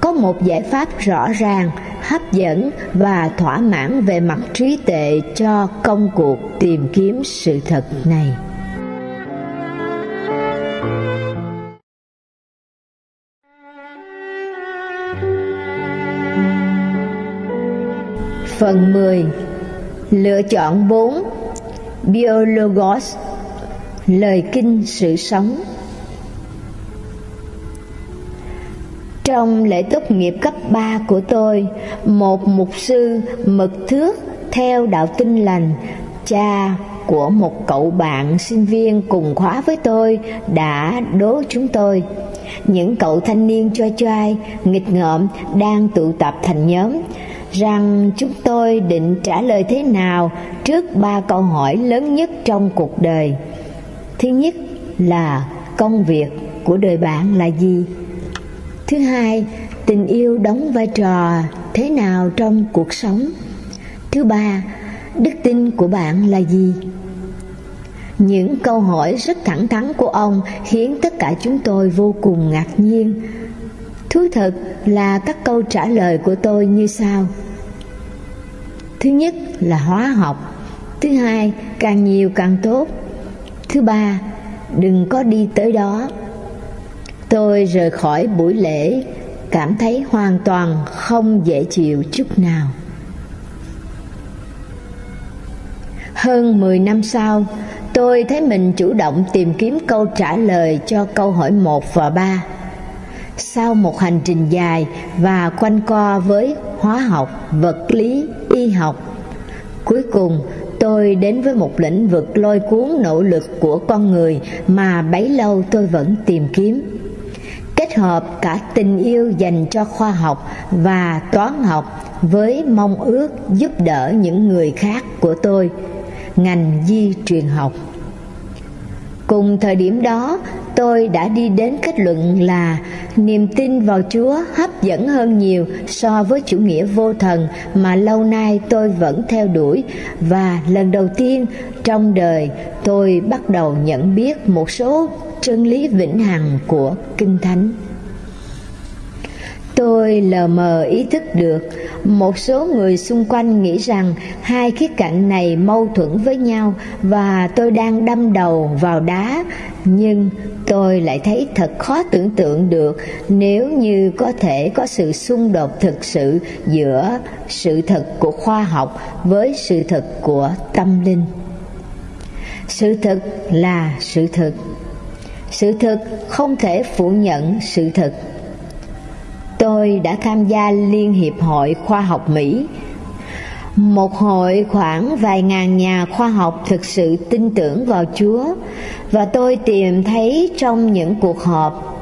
có một giải pháp rõ ràng, hấp dẫn và thỏa mãn về mặt trí tuệ cho công cuộc tìm kiếm sự thật này. Phần 10 Lựa chọn 4 Biologos Lời kinh sự sống. Trong lễ tốt nghiệp cấp 3 của tôi, một mục sư mực thước theo đạo tinh lành, cha của một cậu bạn sinh viên cùng khóa với tôi đã đố chúng tôi. Những cậu thanh niên choi choai, nghịch ngợm đang tụ tập thành nhóm, rằng chúng tôi định trả lời thế nào trước ba câu hỏi lớn nhất trong cuộc đời. Thứ nhất là công việc của đời bạn là gì? Thứ hai, tình yêu đóng vai trò thế nào trong cuộc sống? Thứ ba, đức tin của bạn là gì? Những câu hỏi rất thẳng thắn của ông khiến tất cả chúng tôi vô cùng ngạc nhiên. Thú thật là các câu trả lời của tôi như sau. Thứ nhất là hóa học, thứ hai càng nhiều càng tốt, thứ ba đừng có đi tới đó. Tôi rời khỏi buổi lễ cảm thấy hoàn toàn không dễ chịu chút nào. Hơn 10 năm sau, tôi thấy mình chủ động tìm kiếm câu trả lời cho câu hỏi 1 và 3. Sau một hành trình dài và quanh co với hóa học, vật lý, y học, cuối cùng tôi đến với một lĩnh vực lôi cuốn nỗ lực của con người mà bấy lâu tôi vẫn tìm kiếm. Kết hợp cả tình yêu dành cho khoa học và toán học với mong ước giúp đỡ những người khác của tôi. Ngành di truyền học cùng thời điểm đó, tôi đã đi đến kết luận là niềm tin vào chúa hấp dẫn hơn nhiều so với chủ nghĩa vô thần mà lâu nay tôi vẫn theo đuổi. Và lần đầu tiên trong đời, tôi bắt đầu nhận biết một số chân lý vĩnh hằng của kinh thánh tôi lờ mờ ý thức được, một số người xung quanh nghĩ rằng hai khía cạnh này mâu thuẫn với nhau và tôi đang đâm đầu vào đá. Nhưng tôi lại thấy thật khó tưởng tượng được nếu như có thể có sự xung đột thực sự giữa sự thật của khoa học với sự thật của tâm linh. Sự thật là sự thật. Sự thật không thể phủ nhận sự thật tôi đã tham gia liên hiệp hội khoa học mỹ. Một hội khoảng vài ngàn nhà khoa học thực sự tin tưởng vào chúa, và tôi tìm thấy trong những cuộc họp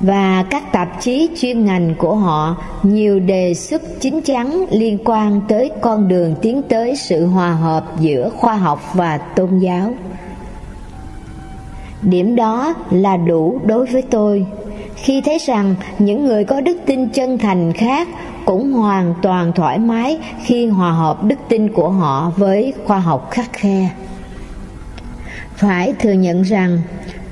và các tạp chí chuyên ngành của họ nhiều đề xuất chính chắn liên quan tới con đường tiến tới sự hòa hợp giữa khoa học và tôn giáo. Điểm đó là đủ đối với tôi khi thấy rằng những người có đức tin chân thành khác cũng hoàn toàn thoải mái khi hòa hợp đức tin của họ với khoa học khắc khe. Phải thừa nhận rằng,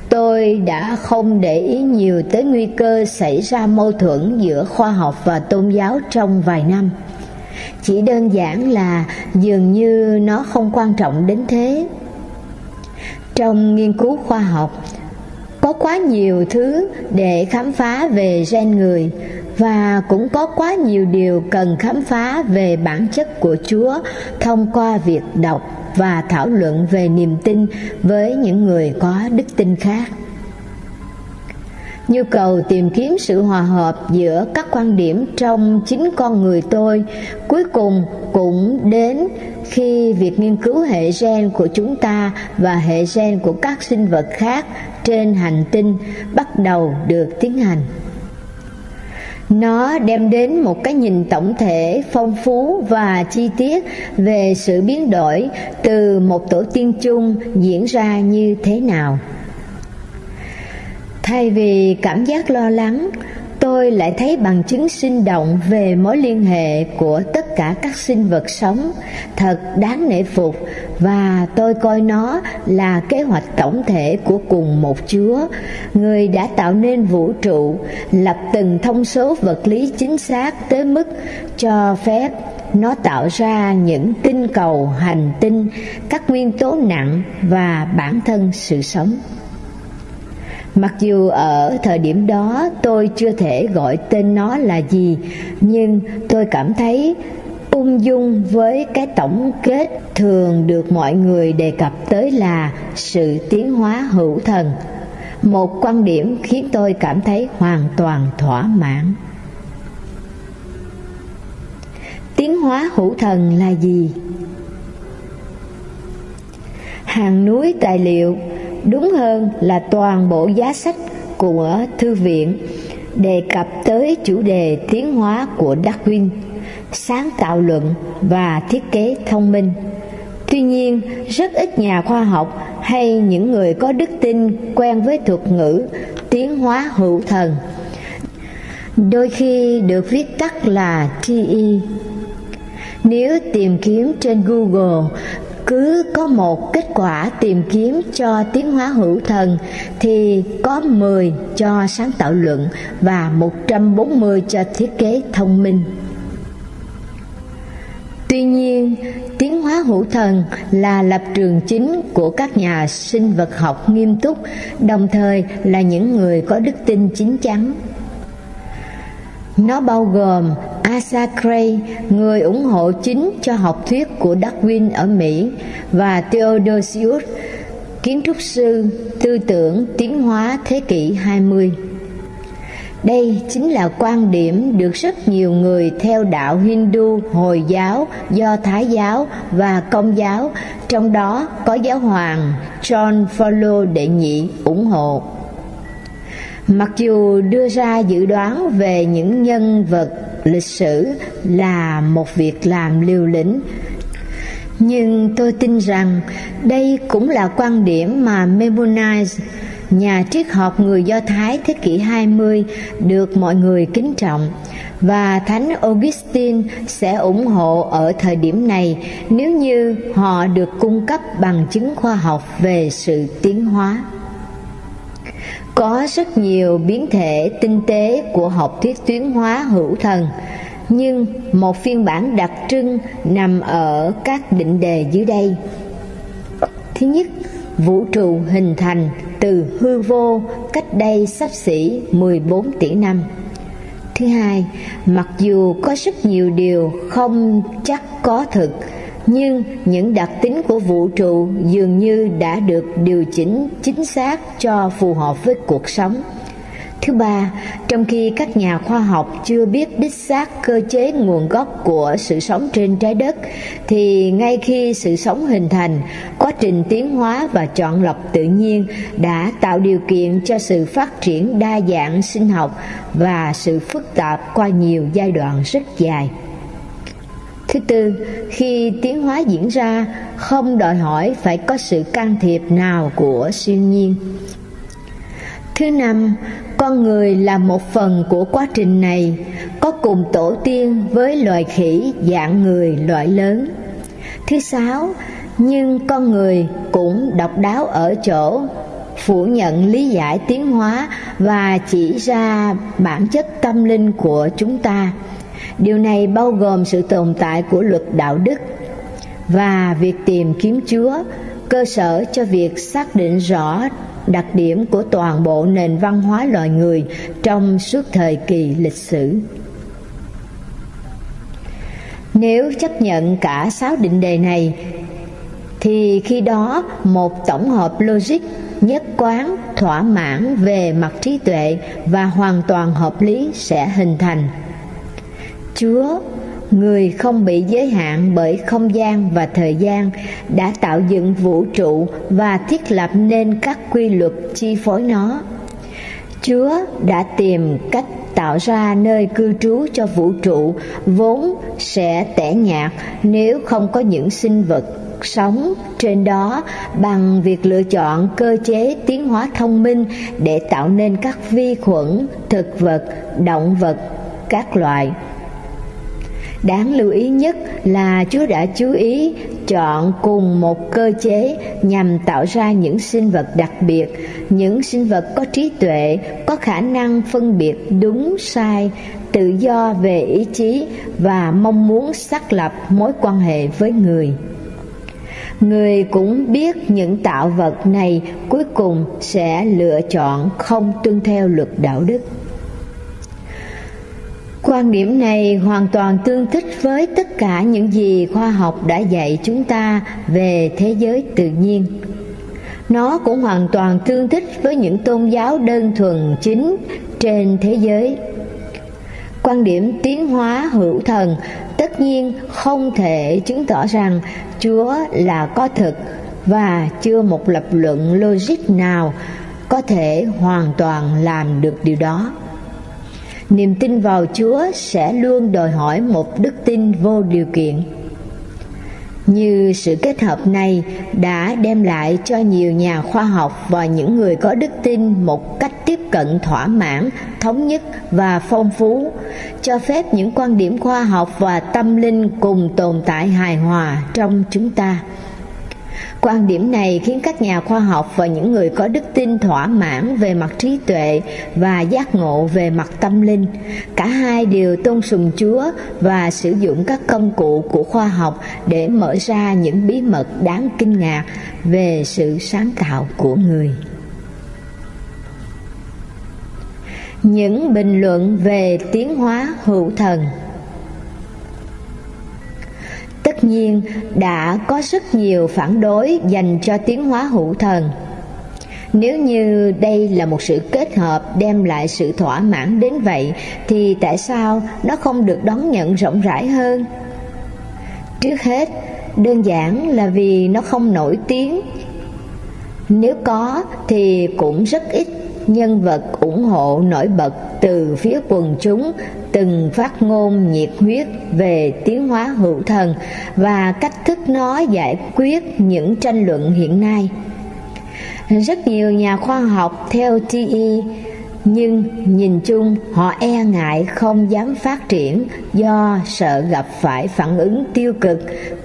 tôi đã không để ý nhiều tới nguy cơ xảy ra mâu thuẫn giữa khoa học và tôn giáo trong vài năm. Chỉ đơn giản là dường như nó không quan trọng đến thế. Trong nghiên cứu khoa học có quá nhiều thứ để khám phá về gen người và cũng có quá nhiều điều cần khám phá về bản chất của chúa thông qua việc đọc và thảo luận về niềm tin với những người có đức tin khác nhu cầu tìm kiếm sự hòa hợp giữa các quan điểm trong chính con người tôi cuối cùng cũng đến khi việc nghiên cứu hệ gen của chúng ta và hệ gen của các sinh vật khác trên hành tinh bắt đầu được tiến hành. Nó đem đến một cái nhìn tổng thể phong phú và chi tiết về sự biến đổi từ một tổ tiên chung diễn ra như thế nào thay vì cảm giác lo lắng, tôi lại thấy bằng chứng sinh động về mối liên hệ của tất cả các sinh vật sống. Thật đáng nể phục, và tôi coi nó là kế hoạch tổng thể của cùng một chúa. Người đã tạo nên vũ trụ, lập từng thông số vật lý chính xác tới mức cho phép nó tạo ra những tinh cầu hành tinh, các nguyên tố nặng và bản thân sự sống. Mặc dù ở thời điểm đó tôi chưa thể gọi tên nó là gì, nhưng tôi cảm thấy ung dung với cái tổng kết thường được mọi người đề cập tới là sự tiến hóa hữu thần. Một quan điểm khiến tôi cảm thấy hoàn toàn thỏa mãn. Tiến hóa hữu thần là gì? Hàng núi tài liệu đúng hơn là toàn bộ giá sách của thư viện đề cập tới chủ đề tiến hóa của Darwin, sáng tạo luận và thiết kế thông minh. Tuy nhiên, rất ít nhà khoa học hay những người có đức tin quen với thuật ngữ tiến hóa hữu thần. Đôi khi được viết tắt là TE. Nếu tìm kiếm trên Google cứ có một kết quả tìm kiếm cho tiến hóa hữu thần thì có 10 cho sáng tạo luận và 140 cho thiết kế thông minh. Tuy nhiên, tiến hóa hữu thần là lập trường chính của các nhà sinh vật học nghiêm túc, đồng thời là những người có đức tin chính chắn. Nó bao gồm Asa Gray, người ủng hộ chính cho học thuyết của Darwin ở Mỹ, và Theodosius, kiến trúc sư tư tưởng tiến hóa thế kỷ 20. Đây chính là quan điểm được rất nhiều người theo đạo Hindu, Hồi giáo, Do Thái giáo và Công giáo, trong đó có giáo hoàng John Paul đệ nhị ủng hộ. Mặc dù đưa ra dự đoán về những nhân vật lịch sử là một việc làm liều lĩnh, nhưng tôi tin rằng đây cũng là quan điểm mà Maimonides, nhà triết học người Do Thái thế kỷ 20 được mọi người kính trọng và Thánh Augustine sẽ ủng hộ ở thời điểm này nếu như họ được cung cấp bằng chứng khoa học về sự tiến hóa. Có rất nhiều biến thể tinh tế của học thuyết tuyến hóa hữu thần, nhưng một phiên bản đặc trưng nằm ở các định đề dưới đây. Thứ nhất, vũ trụ hình thành từ hư vô cách đây sắp xỉ 14 tỷ năm. Thứ hai, mặc dù có rất nhiều điều không chắc có thực, nhưng những đặc tính của vũ trụ dường như đã được điều chỉnh chính xác cho phù hợp với cuộc sống Thứ ba, trong khi các nhà khoa học chưa biết đích xác cơ chế nguồn gốc của sự sống trên trái đất, thì ngay khi sự sống hình thành, quá trình tiến hóa và chọn lọc tự nhiên đã tạo điều kiện cho sự phát triển đa dạng sinh học và sự phức tạp qua nhiều giai đoạn rất dài. Thứ tư, khi tiến hóa diễn ra, không đòi hỏi phải có sự can thiệp nào của siêu nhiên. Thứ năm, con người là một phần của quá trình này, có cùng tổ tiên với loài khỉ dạng người loại lớn. Thứ sáu, nhưng con người cũng độc đáo ở chỗ phủ nhận lý giải tiến hóa và chỉ ra bản chất tâm linh của chúng ta điều này bao gồm sự tồn tại của luật đạo đức và việc tìm kiếm chúa, cơ sở cho việc xác định rõ đặc điểm của toàn bộ nền văn hóa loài người trong suốt thời kỳ lịch sử. Nếu chấp nhận cả sáu định đề này, thì khi đó một tổng hợp logic nhất quán thỏa mãn về mặt trí tuệ và hoàn toàn hợp lý sẽ hình thành chúa, người không bị giới hạn bởi không gian và thời gian, đã tạo dựng vũ trụ và thiết lập nên các quy luật chi phối nó. Chúa đã tìm cách tạo ra nơi cư trú cho vũ trụ, vốn sẽ tẻ nhạt nếu không có những sinh vật sống trên đó bằng việc lựa chọn cơ chế tiến hóa thông minh để tạo nên các vi khuẩn, thực vật, động vật, các loại Đáng lưu ý nhất là Chúa đã chú ý chọn cùng một cơ chế nhằm tạo ra những sinh vật đặc biệt, những sinh vật có trí tuệ, có khả năng phân biệt đúng sai, tự do về ý chí và mong muốn xác lập mối quan hệ với người. Người cũng biết những tạo vật này cuối cùng sẽ lựa chọn không tuân theo luật đạo đức Quan điểm này hoàn toàn tương thích với tất cả những gì khoa học đã dạy chúng ta về thế giới tự nhiên. Nó cũng hoàn toàn tương thích với những tôn giáo đơn thuần chính trên thế giới. Quan điểm tiến hóa hữu thần tất nhiên không thể chứng tỏ rằng Chúa là có thực và chưa một lập luận logic nào có thể hoàn toàn làm được điều đó niềm tin vào chúa sẽ luôn đòi hỏi một đức tin vô điều kiện. Như sự kết hợp này đã đem lại cho nhiều nhà khoa học và những người có đức tin một cách tiếp cận thỏa mãn, thống nhất và phong phú, cho phép những quan điểm khoa học và tâm linh cùng tồn tại hài hòa trong chúng ta. Quan điểm này khiến các nhà khoa học và những người có đức tin thỏa mãn về mặt trí tuệ và giác ngộ về mặt tâm linh. Cả hai đều tôn sùng Chúa và sử dụng các công cụ của khoa học để mở ra những bí mật đáng kinh ngạc về sự sáng tạo của người. Những bình luận về tiến hóa hữu thần Tất nhiên đã có rất nhiều phản đối dành cho tiến hóa hữu thần. Nếu như đây là một sự kết hợp đem lại sự thỏa mãn đến vậy thì tại sao nó không được đón nhận rộng rãi hơn? Trước hết, đơn giản là vì nó không nổi tiếng. Nếu có thì cũng rất ít nhân vật ủng hộ nổi bật từ phía quần chúng, từng phát ngôn nhiệt huyết về tiến hóa hữu thần và cách thức nó giải quyết những tranh luận hiện nay. Rất nhiều nhà khoa học theo TE nhưng nhìn chung họ e ngại không dám phát triển do sợ gặp phải phản ứng tiêu cực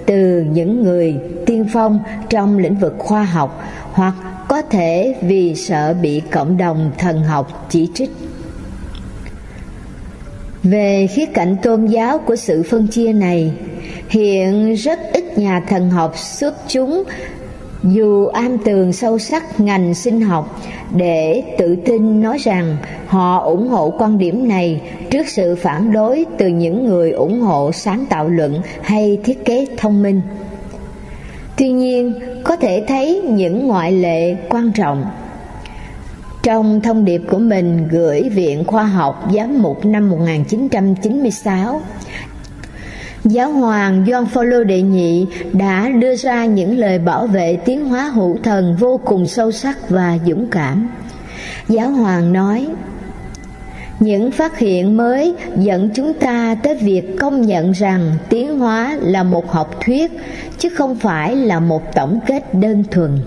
từ những người tiên phong trong lĩnh vực khoa học hoặc có thể vì sợ bị cộng đồng thần học chỉ trích. Về khía cạnh tôn giáo của sự phân chia này, hiện rất ít nhà thần học xuất chúng, dù am tường sâu sắc ngành sinh học, để tự tin nói rằng họ ủng hộ quan điểm này trước sự phản đối từ những người ủng hộ sáng tạo luận hay thiết kế thông minh tuy nhiên có thể thấy những ngoại lệ quan trọng trong thông điệp của mình gửi Viện Khoa học Giám mục năm 1996, Giáo hoàng Gioan Phaolô đệ nhị đã đưa ra những lời bảo vệ tiến hóa hữu thần vô cùng sâu sắc và dũng cảm. Giáo hoàng nói: những phát hiện mới dẫn chúng ta tới việc công nhận rằng tiến hóa là một học thuyết, chứ không phải là một tổng kết đơn thuần.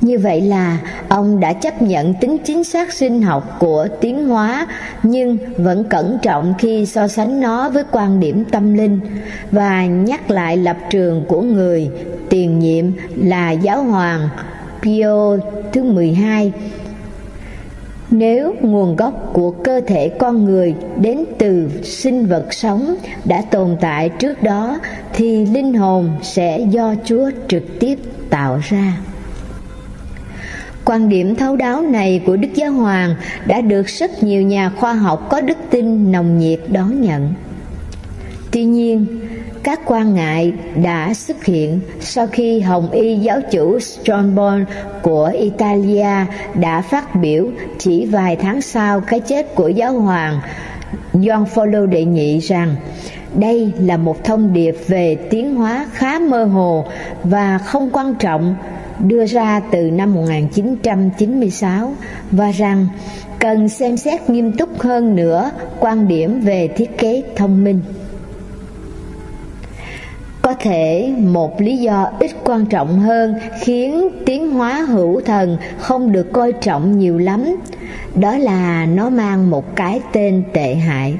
Như vậy là ông đã chấp nhận tính chính xác sinh học của tiến hóa, nhưng vẫn cẩn trọng khi so sánh nó với quan điểm tâm linh và nhắc lại lập trường của người tiền nhiệm là giáo hoàng Pio thứ 12 nếu nguồn gốc của cơ thể con người đến từ sinh vật sống đã tồn tại trước đó thì linh hồn sẽ do Chúa trực tiếp tạo ra. Quan điểm thấu đáo này của Đức Giáo Hoàng đã được rất nhiều nhà khoa học có đức tin nồng nhiệt đón nhận. Tuy nhiên, các quan ngại đã xuất hiện sau khi Hồng Y giáo chủ Strongborn của Italia đã phát biểu chỉ vài tháng sau cái chết của giáo hoàng John Paul đệ nhị rằng đây là một thông điệp về tiến hóa khá mơ hồ và không quan trọng, đưa ra từ năm 1996 và rằng cần xem xét nghiêm túc hơn nữa quan điểm về thiết kế thông minh. Có thể một lý do ít quan trọng hơn khiến tiến hóa hữu thần không được coi trọng nhiều lắm, đó là nó mang một cái tên tệ hại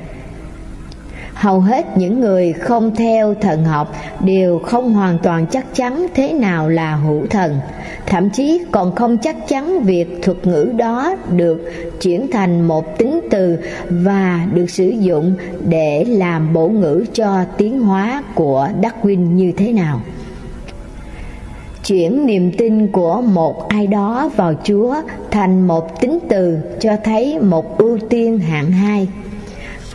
hầu hết những người không theo thần học đều không hoàn toàn chắc chắn thế nào là hữu thần. Thậm chí còn không chắc chắn việc thuật ngữ đó được chuyển thành một tính từ và được sử dụng để làm bổ ngữ cho tiến hóa của Darwin như thế nào. Chuyển niềm tin của một ai đó vào Chúa thành một tính từ cho thấy một ưu tiên hạng hai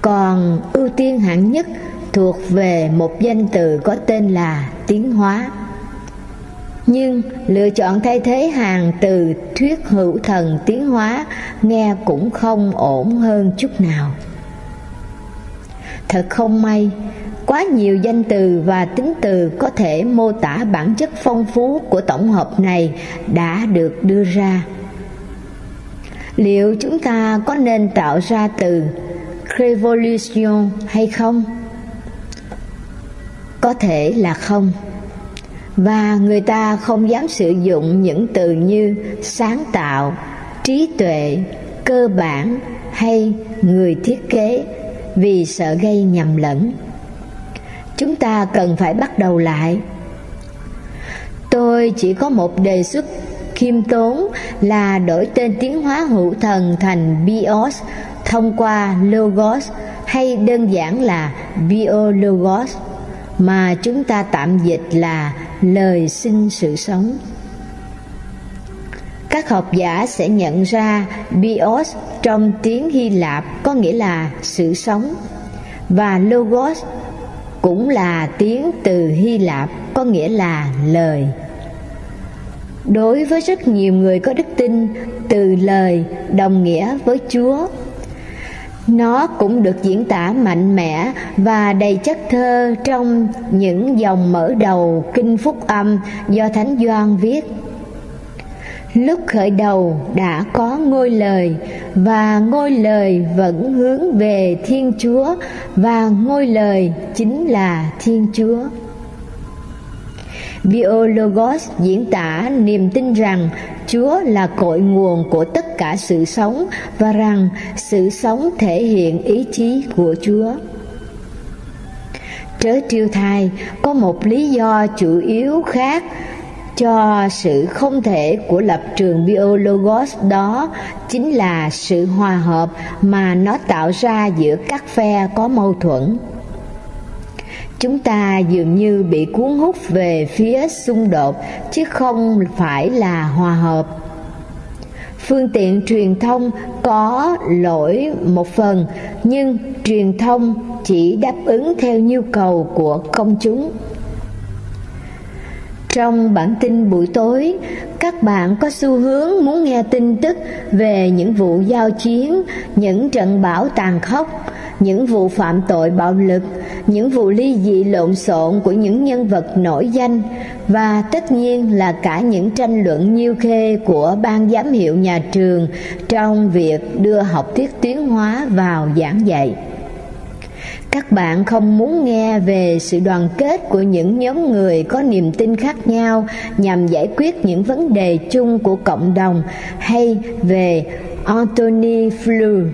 còn ưu tiên hạng nhất thuộc về một danh từ có tên là tiến hóa. Nhưng lựa chọn thay thế hàng từ thuyết hữu thần tiến hóa nghe cũng không ổn hơn chút nào. Thật không may, quá nhiều danh từ và tính từ có thể mô tả bản chất phong phú của tổng hợp này đã được đưa ra. Liệu chúng ta có nên tạo ra từ revolution hay không? Có thể là không. Và người ta không dám sử dụng những từ như sáng tạo, trí tuệ, cơ bản hay người thiết kế vì sợ gây nhầm lẫn. Chúng ta cần phải bắt đầu lại. Tôi chỉ có một đề xuất khiêm tốn là đổi tên tiến hóa hữu thần thành bios thông qua logos hay đơn giản là biologos, mà chúng ta tạm dịch là lời sinh sự sống. Các học giả sẽ nhận ra bios trong tiếng hy lạp có nghĩa là sự sống, và logos cũng là tiếng từ hy lạp có nghĩa là lời. Đối với rất nhiều người có đức tin, từ lời đồng nghĩa với chúa nó cũng được diễn tả mạnh mẽ và đầy chất thơ trong những dòng mở đầu kinh phúc âm do Thánh Doan viết. Lúc khởi đầu đã có ngôi lời và ngôi lời vẫn hướng về Thiên Chúa và ngôi lời chính là Thiên Chúa. Biologos diễn tả niềm tin rằng Chúa là cội nguồn của tất cả sự sống và rằng sự sống thể hiện ý chí của Chúa. Trớ triêu thai, có một lý do chủ yếu khác cho sự không thể của lập trường biologos đó chính là sự hòa hợp mà nó tạo ra giữa các phe có mâu thuẫn chúng ta dường như bị cuốn hút về phía xung đột, chứ không phải là hòa hợp. Phương tiện truyền thông có lỗi một phần, nhưng truyền thông chỉ đáp ứng theo nhu cầu của công chúng. Trong bản tin buổi tối, các bạn có xu hướng muốn nghe tin tức về những vụ giao chiến, những trận bão tàn khốc, những vụ phạm tội bạo lực những vụ ly dị lộn xộn của những nhân vật nổi danh, và tất nhiên là cả những tranh luận nhiêu khê của ban giám hiệu nhà trường trong việc đưa học thuyết tiến hóa vào giảng dạy. Các bạn không muốn nghe về sự đoàn kết của những nhóm người có niềm tin khác nhau nhằm giải quyết những vấn đề chung của cộng đồng hay về Anthony Flew,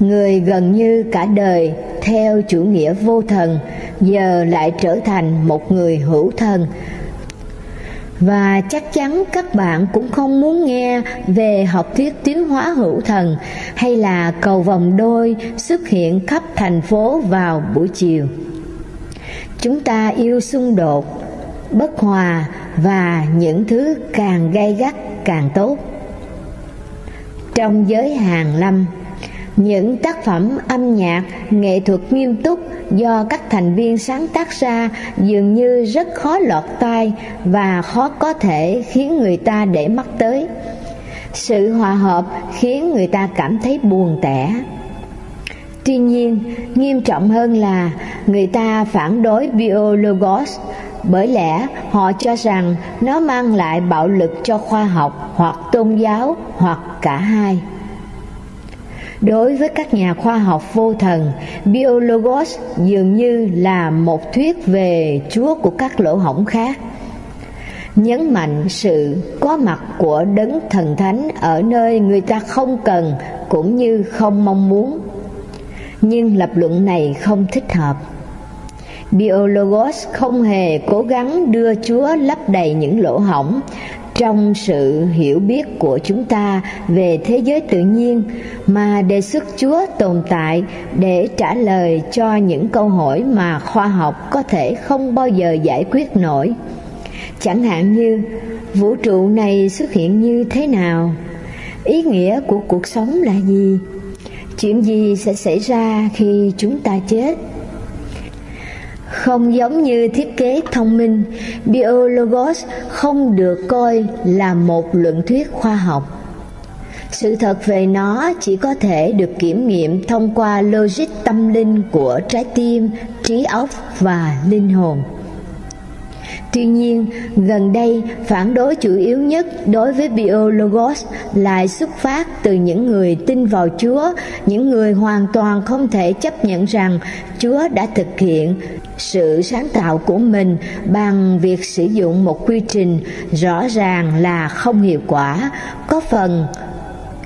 người gần như cả đời theo chủ nghĩa vô thần, giờ lại trở thành một người hữu thần. Và chắc chắn các bạn cũng không muốn nghe về học thuyết tiến hóa hữu thần hay là cầu vòng đôi xuất hiện khắp thành phố vào buổi chiều. Chúng ta yêu xung đột, bất hòa và những thứ càng gay gắt càng tốt. Trong giới hàng lâm những tác phẩm âm nhạc, nghệ thuật nghiêm túc do các thành viên sáng tác ra dường như rất khó lọt tai và khó có thể khiến người ta để mắt tới. Sự hòa hợp khiến người ta cảm thấy buồn tẻ. Tuy nhiên, nghiêm trọng hơn là người ta phản đối biologos bởi lẽ họ cho rằng nó mang lại bạo lực cho khoa học hoặc tôn giáo hoặc cả hai. Đối với các nhà khoa học vô thần, Biologos dường như là một thuyết về Chúa của các lỗ hổng khác. Nhấn mạnh sự có mặt của đấng thần thánh ở nơi người ta không cần cũng như không mong muốn. Nhưng lập luận này không thích hợp. Biologos không hề cố gắng đưa Chúa lấp đầy những lỗ hổng trong sự hiểu biết của chúng ta về thế giới tự nhiên mà đề xuất Chúa tồn tại để trả lời cho những câu hỏi mà khoa học có thể không bao giờ giải quyết nổi. Chẳng hạn như, vũ trụ này xuất hiện như thế nào? Ý nghĩa của cuộc sống là gì? chuyện gì sẽ xảy ra khi chúng ta chết không giống như thiết kế thông minh. Biologos không được coi là một luận thuyết khoa học. Sự thật về nó chỉ có thể được kiểm nghiệm thông qua logic tâm linh của trái tim, trí óc và linh hồn. Tuy nhiên, gần đây phản đối chủ yếu nhất đối với Biologos lại xuất phát từ những người tin vào Chúa, những người hoàn toàn không thể chấp nhận rằng Chúa đã thực hiện sự sáng tạo của mình bằng việc sử dụng một quy trình rõ ràng là không hiệu quả, có phần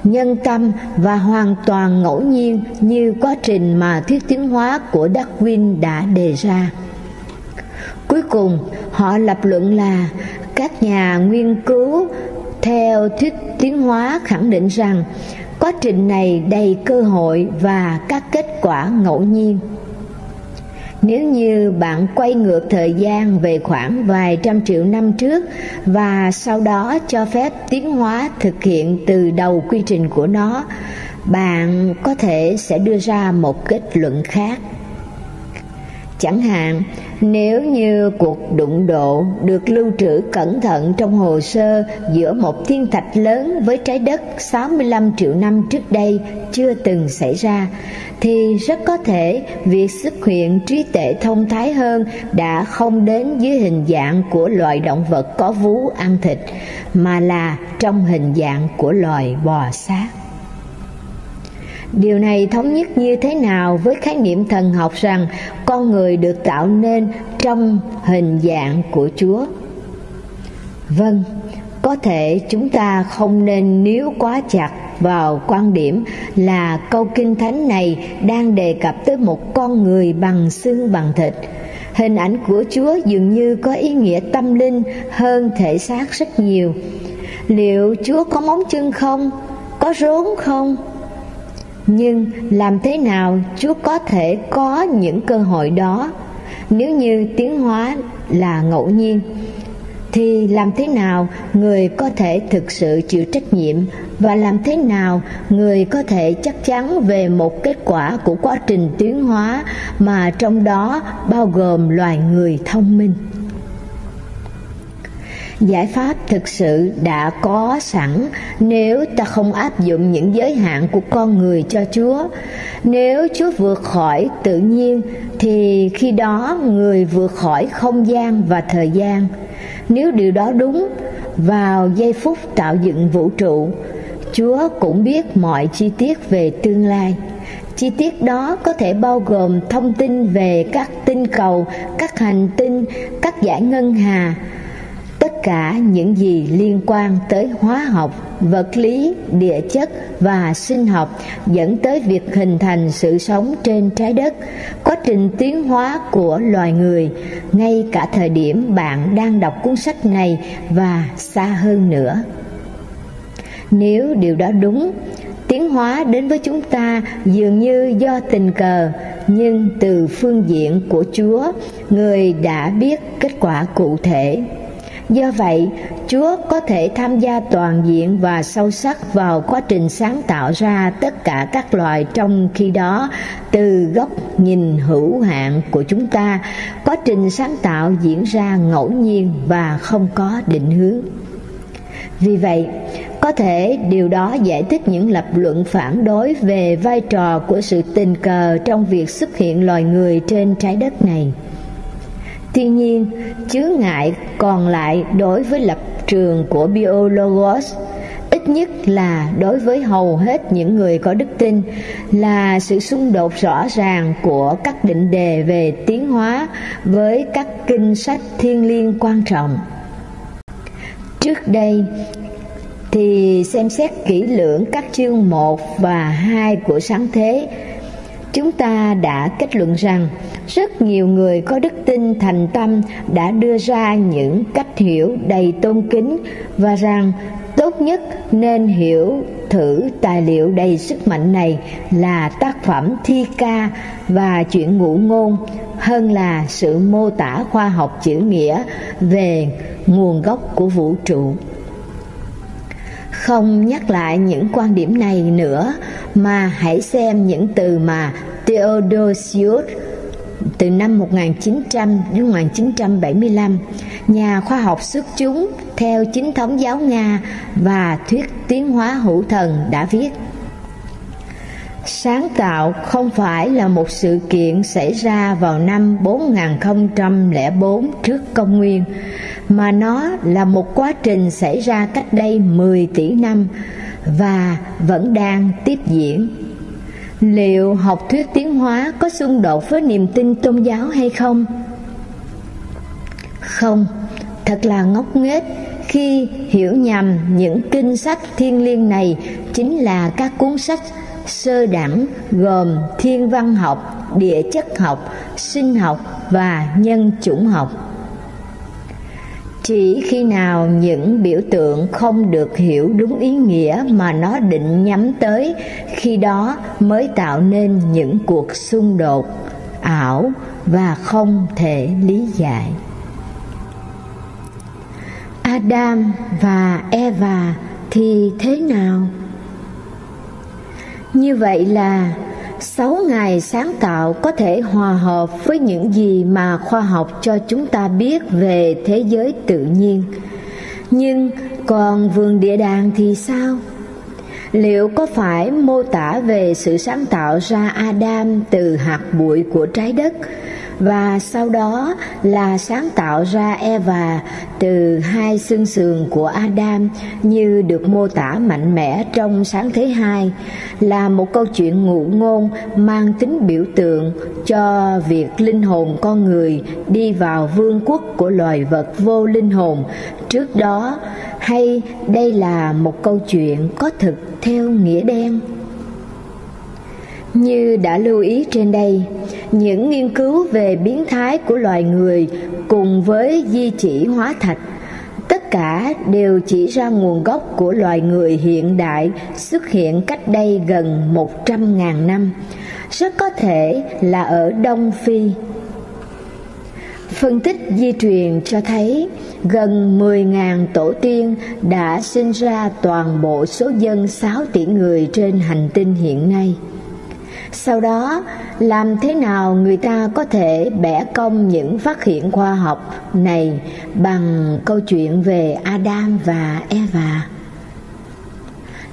nhân tâm và hoàn toàn ngẫu nhiên như quá trình mà thuyết tiến hóa của Darwin đã đề ra. Cuối cùng, họ lập luận là các nhà nghiên cứu theo thuyết tiến hóa khẳng định rằng quá trình này đầy cơ hội và các kết quả ngẫu nhiên. Nếu như bạn quay ngược thời gian về khoảng vài trăm triệu năm trước và sau đó cho phép tiến hóa thực hiện từ đầu quy trình của nó, bạn có thể sẽ đưa ra một kết luận khác. Chẳng hạn, nếu như cuộc đụng độ được lưu trữ cẩn thận trong hồ sơ giữa một thiên thạch lớn với trái đất 65 triệu năm trước đây chưa từng xảy ra, thì rất có thể việc xuất hiện trí tuệ thông thái hơn đã không đến dưới hình dạng của loài động vật có vú ăn thịt, mà là trong hình dạng của loài bò sát. Điều này thống nhất như thế nào với khái niệm thần học rằng con người được tạo nên trong hình dạng của Chúa? Vâng, có thể chúng ta không nên níu quá chặt vào quan điểm là câu kinh thánh này đang đề cập tới một con người bằng xương bằng thịt. Hình ảnh của Chúa dường như có ý nghĩa tâm linh hơn thể xác rất nhiều. Liệu Chúa có móng chân không? Có rốn không? Nhưng làm thế nào chúa có thể có những cơ hội đó? Nếu như tiến hóa là ngẫu nhiên, thì làm thế nào người có thể thực sự chịu trách nhiệm? Và làm thế nào người có thể chắc chắn về một kết quả của quá trình tiến hóa mà trong đó bao gồm loài người thông minh? Giải pháp thực sự đã có sẵn nếu ta không áp dụng những giới hạn của con người cho chúa. Nếu chúa vượt khỏi tự nhiên, thì khi đó người vượt khỏi không gian và thời gian. Nếu điều đó đúng, vào giây phút tạo dựng vũ trụ, chúa cũng biết mọi chi tiết về tương lai. Chi tiết đó có thể bao gồm thông tin về các tinh cầu, các hành tinh, các giải ngân hà tất cả những gì liên quan tới hóa học, vật lý, địa chất và sinh học dẫn tới việc hình thành sự sống trên trái đất. Quá trình tiến hóa của loài người, ngay cả thời điểm bạn đang đọc cuốn sách này và xa hơn nữa. Nếu điều đó đúng, tiến hóa đến với chúng ta dường như do tình cờ, nhưng từ phương diện của chúa, người đã biết kết quả cụ thể. Do vậy, Chúa có thể tham gia toàn diện và sâu sắc vào quá trình sáng tạo ra tất cả các loài trong khi đó từ góc nhìn hữu hạn của chúng ta, quá trình sáng tạo diễn ra ngẫu nhiên và không có định hướng. Vì vậy, có thể điều đó giải thích những lập luận phản đối về vai trò của sự tình cờ trong việc xuất hiện loài người trên trái đất này. Tuy nhiên, chướng ngại còn lại đối với lập trường của Biologos ít nhất là đối với hầu hết những người có đức tin là sự xung đột rõ ràng của các định đề về tiến hóa với các kinh sách thiên liêng quan trọng. Trước đây thì xem xét kỹ lưỡng các chương 1 và 2 của sáng thế chúng ta đã kết luận rằng rất nhiều người có đức tin thành tâm đã đưa ra những cách hiểu đầy tôn kính và rằng tốt nhất nên hiểu thử tài liệu đầy sức mạnh này là tác phẩm thi ca và chuyện ngụ ngôn, hơn là sự mô tả khoa học chữ nghĩa về nguồn gốc của vũ trụ không nhắc lại những quan điểm này nữa mà hãy xem những từ mà Theodosius từ năm 1900 đến 1975, nhà khoa học xuất chúng theo chính thống giáo Nga và thuyết tiến hóa hữu thần đã viết. Sáng tạo không phải là một sự kiện xảy ra vào năm 4004 trước công nguyên, mà nó là một quá trình xảy ra cách đây 10 tỷ năm và vẫn đang tiếp diễn. Liệu học thuyết tiến hóa có xung đột với niềm tin tôn giáo hay không? Không, thật là ngốc nghếch khi hiểu nhầm những kinh sách thiên liêng này chính là các cuốn sách sơ đẳng gồm thiên văn học, địa chất học, sinh học và nhân chủng học. Chỉ khi nào những biểu tượng không được hiểu đúng ý nghĩa mà nó định nhắm tới, khi đó mới tạo nên những cuộc xung đột ảo và không thể lý giải. Adam và Eva thì thế nào? Như vậy là sáu ngày sáng tạo có thể hòa hợp với những gì mà khoa học cho chúng ta biết về thế giới tự nhiên. Nhưng còn vườn địa đàng thì sao? Liệu có phải mô tả về sự sáng tạo ra Adam từ hạt bụi của trái đất và sau đó là sáng tạo ra Eva từ hai xương sườn của Adam như được mô tả mạnh mẽ trong sáng thế hai, là một câu chuyện ngụ ngôn mang tính biểu tượng cho việc linh hồn con người đi vào vương quốc của loài vật vô linh hồn. Trước đó, hay đây là một câu chuyện có thực theo nghĩa đen như đã lưu ý trên đây, những nghiên cứu về biến thái của loài người cùng với di chỉ hóa thạch tất cả đều chỉ ra nguồn gốc của loài người hiện đại xuất hiện cách đây gần 100.000 năm, rất có thể là ở Đông Phi. Phân tích di truyền cho thấy gần 10.000 tổ tiên đã sinh ra toàn bộ số dân 6 tỷ người trên hành tinh hiện nay sau đó, làm thế nào người ta có thể bẻ cong những phát hiện khoa học này bằng câu chuyện về adam và eva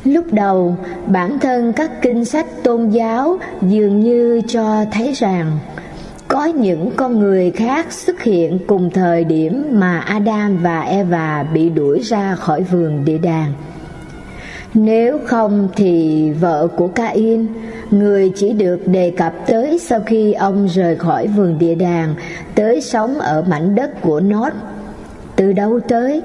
lúc đầu, bản thân các kinh sách tôn giáo dường như cho thấy rằng có những con người khác xuất hiện cùng thời điểm mà Adam và Eva bị đuổi ra khỏi vườn địa đàng. Nếu không thì vợ của Cain người chỉ được đề cập tới sau khi ông rời khỏi vườn địa đàng, tới sống ở mảnh đất của Nốt. Từ đâu tới?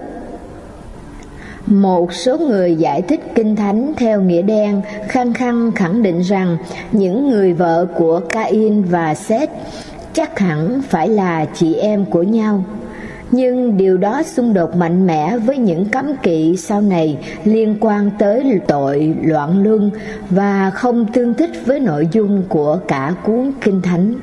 Một số người giải thích kinh thánh theo nghĩa đen, khăng khăng khẳng định rằng những người vợ của Cain và Seth chắc hẳn phải là chị em của nhau nhưng điều đó xung đột mạnh mẽ với những cấm kỵ sau này liên quan tới tội loạn luân và không tương thích với nội dung của cả cuốn kinh thánh.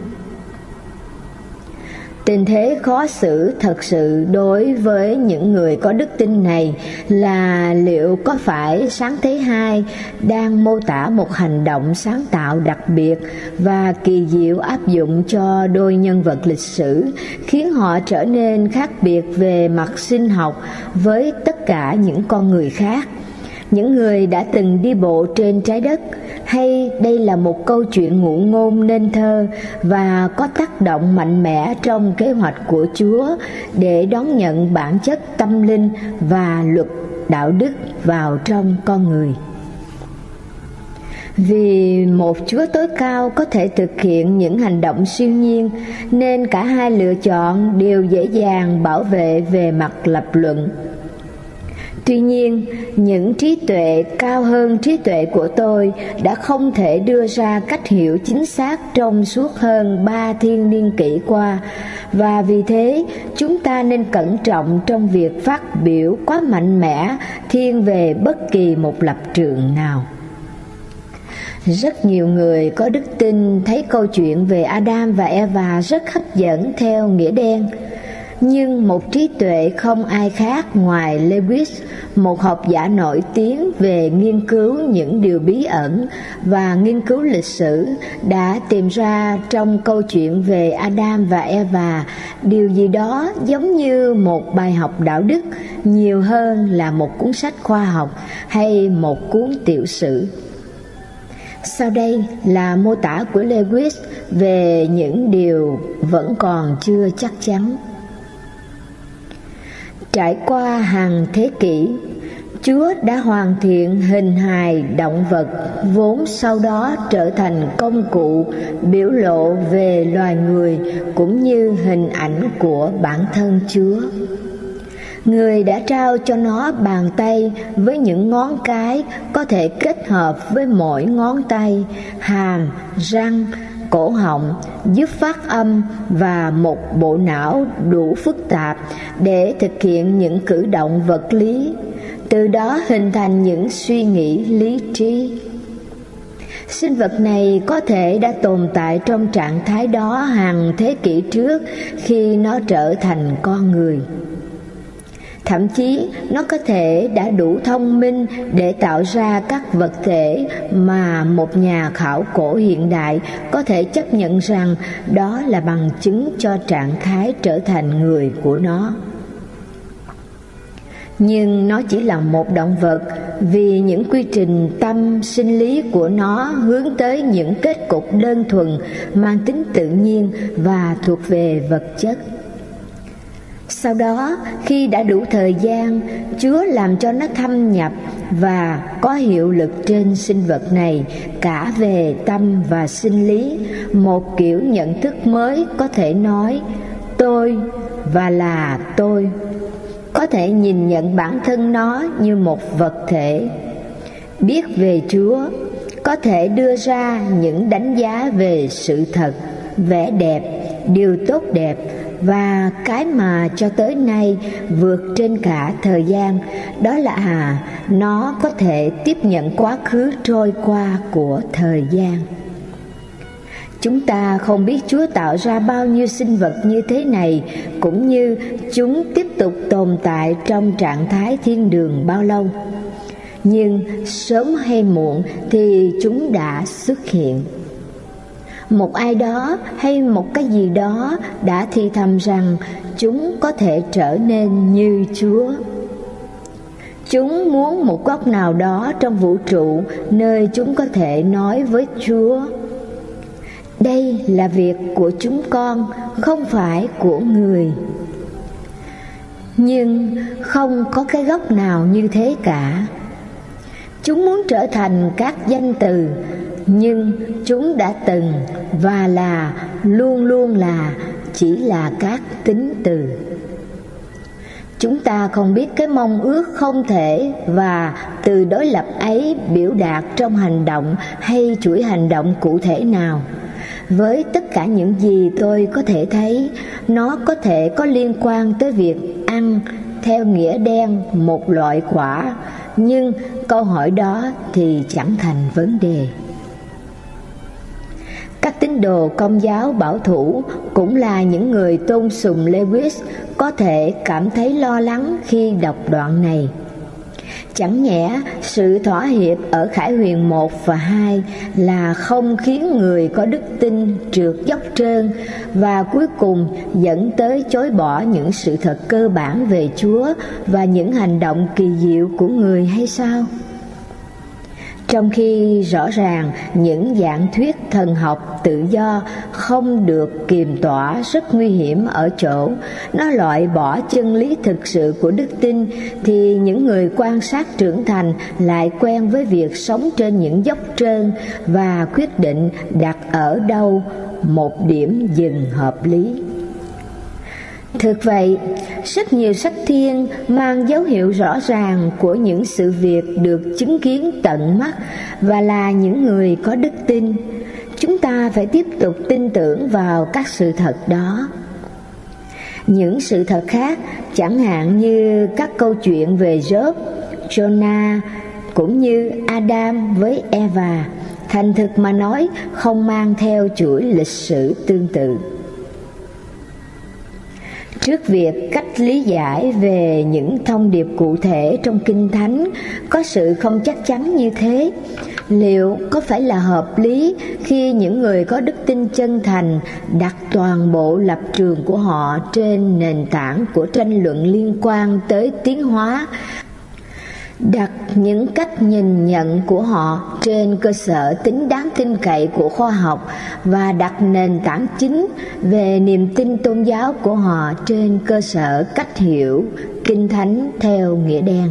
Tình thế khó xử thật sự đối với những người có đức tin này là liệu có phải sáng thế hai đang mô tả một hành động sáng tạo đặc biệt và kỳ diệu áp dụng cho đôi nhân vật lịch sử, khiến họ trở nên khác biệt về mặt sinh học với tất cả những con người khác? Những người đã từng đi bộ trên trái đất hay đây là một câu chuyện ngụ ngôn nên thơ và có tác động mạnh mẽ trong kế hoạch của Chúa để đón nhận bản chất tâm linh và luật đạo đức vào trong con người. Vì một Chúa tối cao có thể thực hiện những hành động siêu nhiên, nên cả hai lựa chọn đều dễ dàng bảo vệ về mặt lập luận Tuy nhiên, những trí tuệ cao hơn trí tuệ của tôi đã không thể đưa ra cách hiểu chính xác trong suốt hơn ba thiên niên kỷ qua và vì thế chúng ta nên cẩn trọng trong việc phát biểu quá mạnh mẽ thiên về bất kỳ một lập trường nào. Rất nhiều người có đức tin thấy câu chuyện về Adam và Eva rất hấp dẫn theo nghĩa đen nhưng một trí tuệ không ai khác ngoài Lewis, một học giả nổi tiếng về nghiên cứu những điều bí ẩn và nghiên cứu lịch sử, đã tìm ra trong câu chuyện về Adam và Eva điều gì đó giống như một bài học đạo đức nhiều hơn là một cuốn sách khoa học hay một cuốn tiểu sử. Sau đây là mô tả của Lewis về những điều vẫn còn chưa chắc chắn. Trải qua hàng thế kỷ, Chúa đã hoàn thiện hình hài động vật vốn sau đó trở thành công cụ biểu lộ về loài người cũng như hình ảnh của bản thân Chúa. Người đã trao cho nó bàn tay với những ngón cái có thể kết hợp với mỗi ngón tay, hàm, răng, cổ họng, giúp phát âm và một bộ não đủ phức tạp để thực hiện những cử động vật lý. Từ đó hình thành những suy nghĩ lý trí. Sinh vật này có thể đã tồn tại trong trạng thái đó hàng thế kỷ trước khi nó trở thành con người thậm chí, nó có thể đã đủ thông minh để tạo ra các vật thể mà một nhà khảo cổ hiện đại có thể chấp nhận rằng đó là bằng chứng cho trạng thái trở thành người của nó. Nhưng nó chỉ là một động vật vì những quy trình tâm sinh lý của nó hướng tới những kết cục đơn thuần mang tính tự nhiên và thuộc về vật chất sau đó, khi đã đủ thời gian, chúa làm cho nó thâm nhập và có hiệu lực trên sinh vật này, cả về tâm và sinh lý. Một kiểu nhận thức mới có thể nói, tôi và là tôi. Có thể nhìn nhận bản thân nó như một vật thể. Biết về chúa, có thể đưa ra những đánh giá về sự thật, vẻ đẹp, điều tốt đẹp và cái mà cho tới nay vượt trên cả thời gian, đó là à nó có thể tiếp nhận quá khứ trôi qua của thời gian. Chúng ta không biết chúa tạo ra bao nhiêu sinh vật như thế này, cũng như chúng tiếp tục tồn tại trong trạng thái thiên đường bao lâu. Nhưng sớm hay muộn thì chúng đã xuất hiện một ai đó hay một cái gì đó đã thì thầm rằng chúng có thể trở nên như chúa. Chúng muốn một góc nào đó trong vũ trụ nơi chúng có thể nói với chúa. Đây là việc của chúng con, không phải của người. Nhưng không có cái góc nào như thế cả. Chúng muốn trở thành các danh từ nhưng chúng đã từng và là, luôn luôn là, chỉ là các tính từ. Chúng ta không biết cái mong ước không thể và từ đối lập ấy biểu đạt trong hành động hay chuỗi hành động cụ thể nào. Với tất cả những gì tôi có thể thấy, nó có thể có liên quan tới việc ăn theo nghĩa đen một loại quả, nhưng câu hỏi đó thì chẳng thành vấn đề các tín đồ công giáo bảo thủ cũng là những người tôn sùng Lewis có thể cảm thấy lo lắng khi đọc đoạn này. Chẳng nhẽ sự thỏa hiệp ở Khải Huyền 1 và 2 là không khiến người có đức tin trượt dốc trơn và cuối cùng dẫn tới chối bỏ những sự thật cơ bản về Chúa và những hành động kỳ diệu của người hay sao? Trong khi rõ ràng những dạng thuyết thần học tự do không được kiềm tỏa rất nguy hiểm ở chỗ nó loại bỏ chân lý thực sự của đức tin, thì những người quan sát trưởng thành lại quen với việc sống trên những dốc trơn và quyết định đặt ở đâu một điểm dừng hợp lý. Thực vậy, rất nhiều sách thiên mang dấu hiệu rõ ràng của những sự việc được chứng kiến tận mắt và là những người có đức tin. Chúng ta phải tiếp tục tin tưởng vào các sự thật đó. Những sự thật khác, chẳng hạn như các câu chuyện về Job, Jonah cũng như Adam với Eva, thành thực mà nói không mang theo chuỗi lịch sử tương tự trước việc cách lý giải về những thông điệp cụ thể trong kinh thánh có sự không chắc chắn như thế. Liệu có phải là hợp lý khi những người có đức tin chân thành đặt toàn bộ lập trường của họ trên nền tảng của tranh luận liên quan tới tiến hóa đặt những cách nhìn nhận của họ trên cơ sở tính đáng tin cậy của khoa học và đặt nền tảng chính về niềm tin tôn giáo của họ trên cơ sở cách hiểu, kinh thánh theo nghĩa đen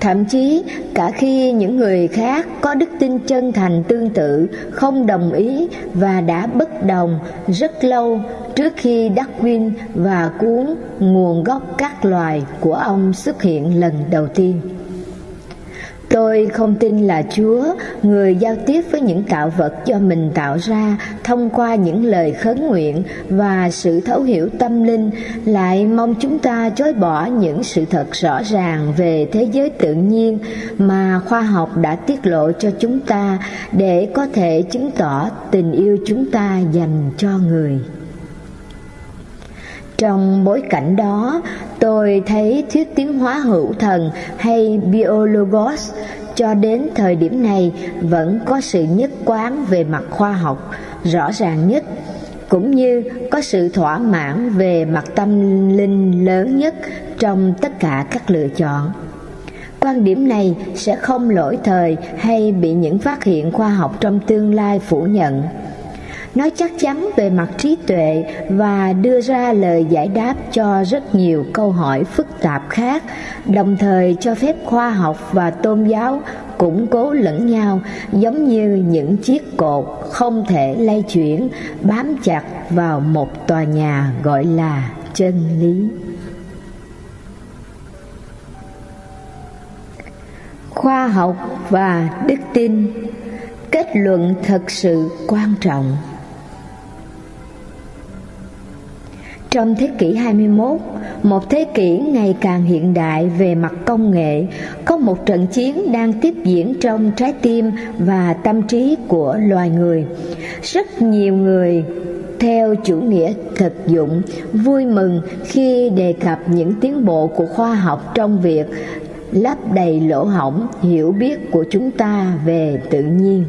thậm chí, cả khi những người khác có đức tin chân thành tương tự, không đồng ý và đã bất đồng rất lâu trước khi Darwin và cuốn Nguồn gốc các loài của ông xuất hiện lần đầu tiên. Tôi không tin là Chúa, người giao tiếp với những tạo vật do mình tạo ra thông qua những lời khấn nguyện và sự thấu hiểu tâm linh, lại mong chúng ta chối bỏ những sự thật rõ ràng về thế giới tự nhiên mà khoa học đã tiết lộ cho chúng ta để có thể chứng tỏ tình yêu chúng ta dành cho người. Trong bối cảnh đó, tôi thấy thuyết tiến hóa hữu thần hay biologos cho đến thời điểm này vẫn có sự nhất quán về mặt khoa học rõ ràng nhất cũng như có sự thỏa mãn về mặt tâm linh lớn nhất trong tất cả các lựa chọn. Quan điểm này sẽ không lỗi thời hay bị những phát hiện khoa học trong tương lai phủ nhận nói chắc chắn về mặt trí tuệ và đưa ra lời giải đáp cho rất nhiều câu hỏi phức tạp khác, đồng thời cho phép khoa học và tôn giáo củng cố lẫn nhau, giống như những chiếc cột không thể lay chuyển, bám chặt vào một tòa nhà gọi là chân lý. Khoa học và đức tin, kết luận thật sự quan trọng. Trong thế kỷ 21, một thế kỷ ngày càng hiện đại về mặt công nghệ, có một trận chiến đang tiếp diễn trong trái tim và tâm trí của loài người. Rất nhiều người theo chủ nghĩa thực dụng vui mừng khi đề cập những tiến bộ của khoa học trong việc lấp đầy lỗ hổng hiểu biết của chúng ta về tự nhiên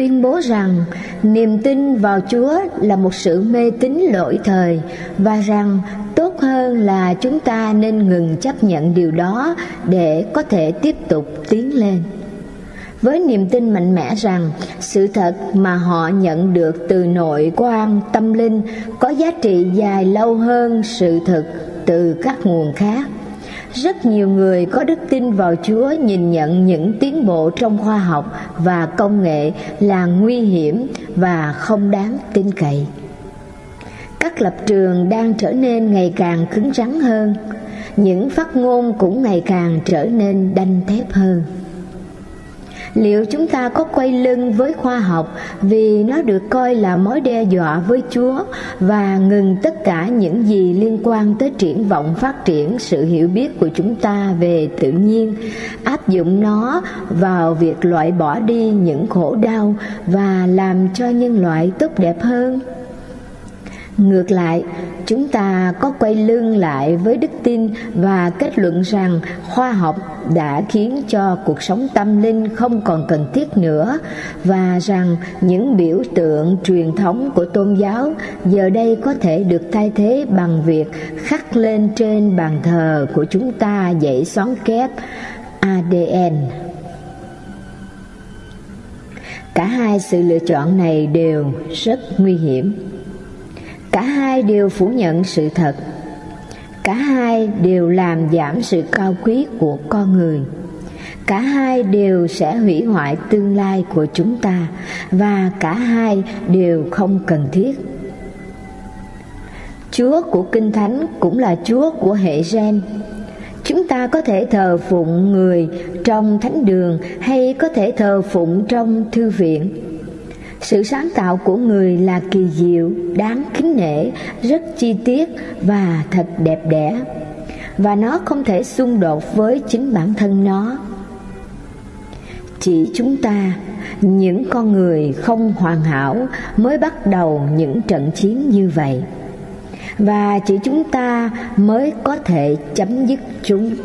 tuyên bố rằng niềm tin vào Chúa là một sự mê tín lỗi thời và rằng tốt hơn là chúng ta nên ngừng chấp nhận điều đó để có thể tiếp tục tiến lên. Với niềm tin mạnh mẽ rằng sự thật mà họ nhận được từ nội quan tâm linh có giá trị dài lâu hơn sự thực từ các nguồn khác rất nhiều người có đức tin vào Chúa nhìn nhận những tiến bộ trong khoa học và công nghệ là nguy hiểm và không đáng tin cậy. Các lập trường đang trở nên ngày càng cứng rắn hơn, những phát ngôn cũng ngày càng trở nên đanh thép hơn liệu chúng ta có quay lưng với khoa học vì nó được coi là mối đe dọa với chúa và ngừng tất cả những gì liên quan tới triển vọng phát triển sự hiểu biết của chúng ta về tự nhiên, áp dụng nó vào việc loại bỏ đi những khổ đau và làm cho nhân loại tốt đẹp hơn? Ngược lại, chúng ta có quay lưng lại với đức tin và kết luận rằng khoa học đã khiến cho cuộc sống tâm linh không còn cần thiết nữa và rằng những biểu tượng truyền thống của tôn giáo giờ đây có thể được thay thế bằng việc khắc lên trên bàn thờ của chúng ta dãy xoắn kép ADN. Cả hai sự lựa chọn này đều rất nguy hiểm cả hai đều phủ nhận sự thật. Cả hai đều làm giảm sự cao quý của con người. Cả hai đều sẽ hủy hoại tương lai của chúng ta và cả hai đều không cần thiết. Chúa của kinh thánh cũng là chúa của hệ gen. Chúng ta có thể thờ phụng người trong thánh đường hay có thể thờ phụng trong thư viện sự sáng tạo của người là kỳ diệu, đáng kính nể, rất chi tiết và thật đẹp đẽ. Và nó không thể xung đột với chính bản thân nó. Chỉ chúng ta, những con người không hoàn hảo mới bắt đầu những trận chiến như vậy. Và chỉ chúng ta mới có thể chấm dứt chúng.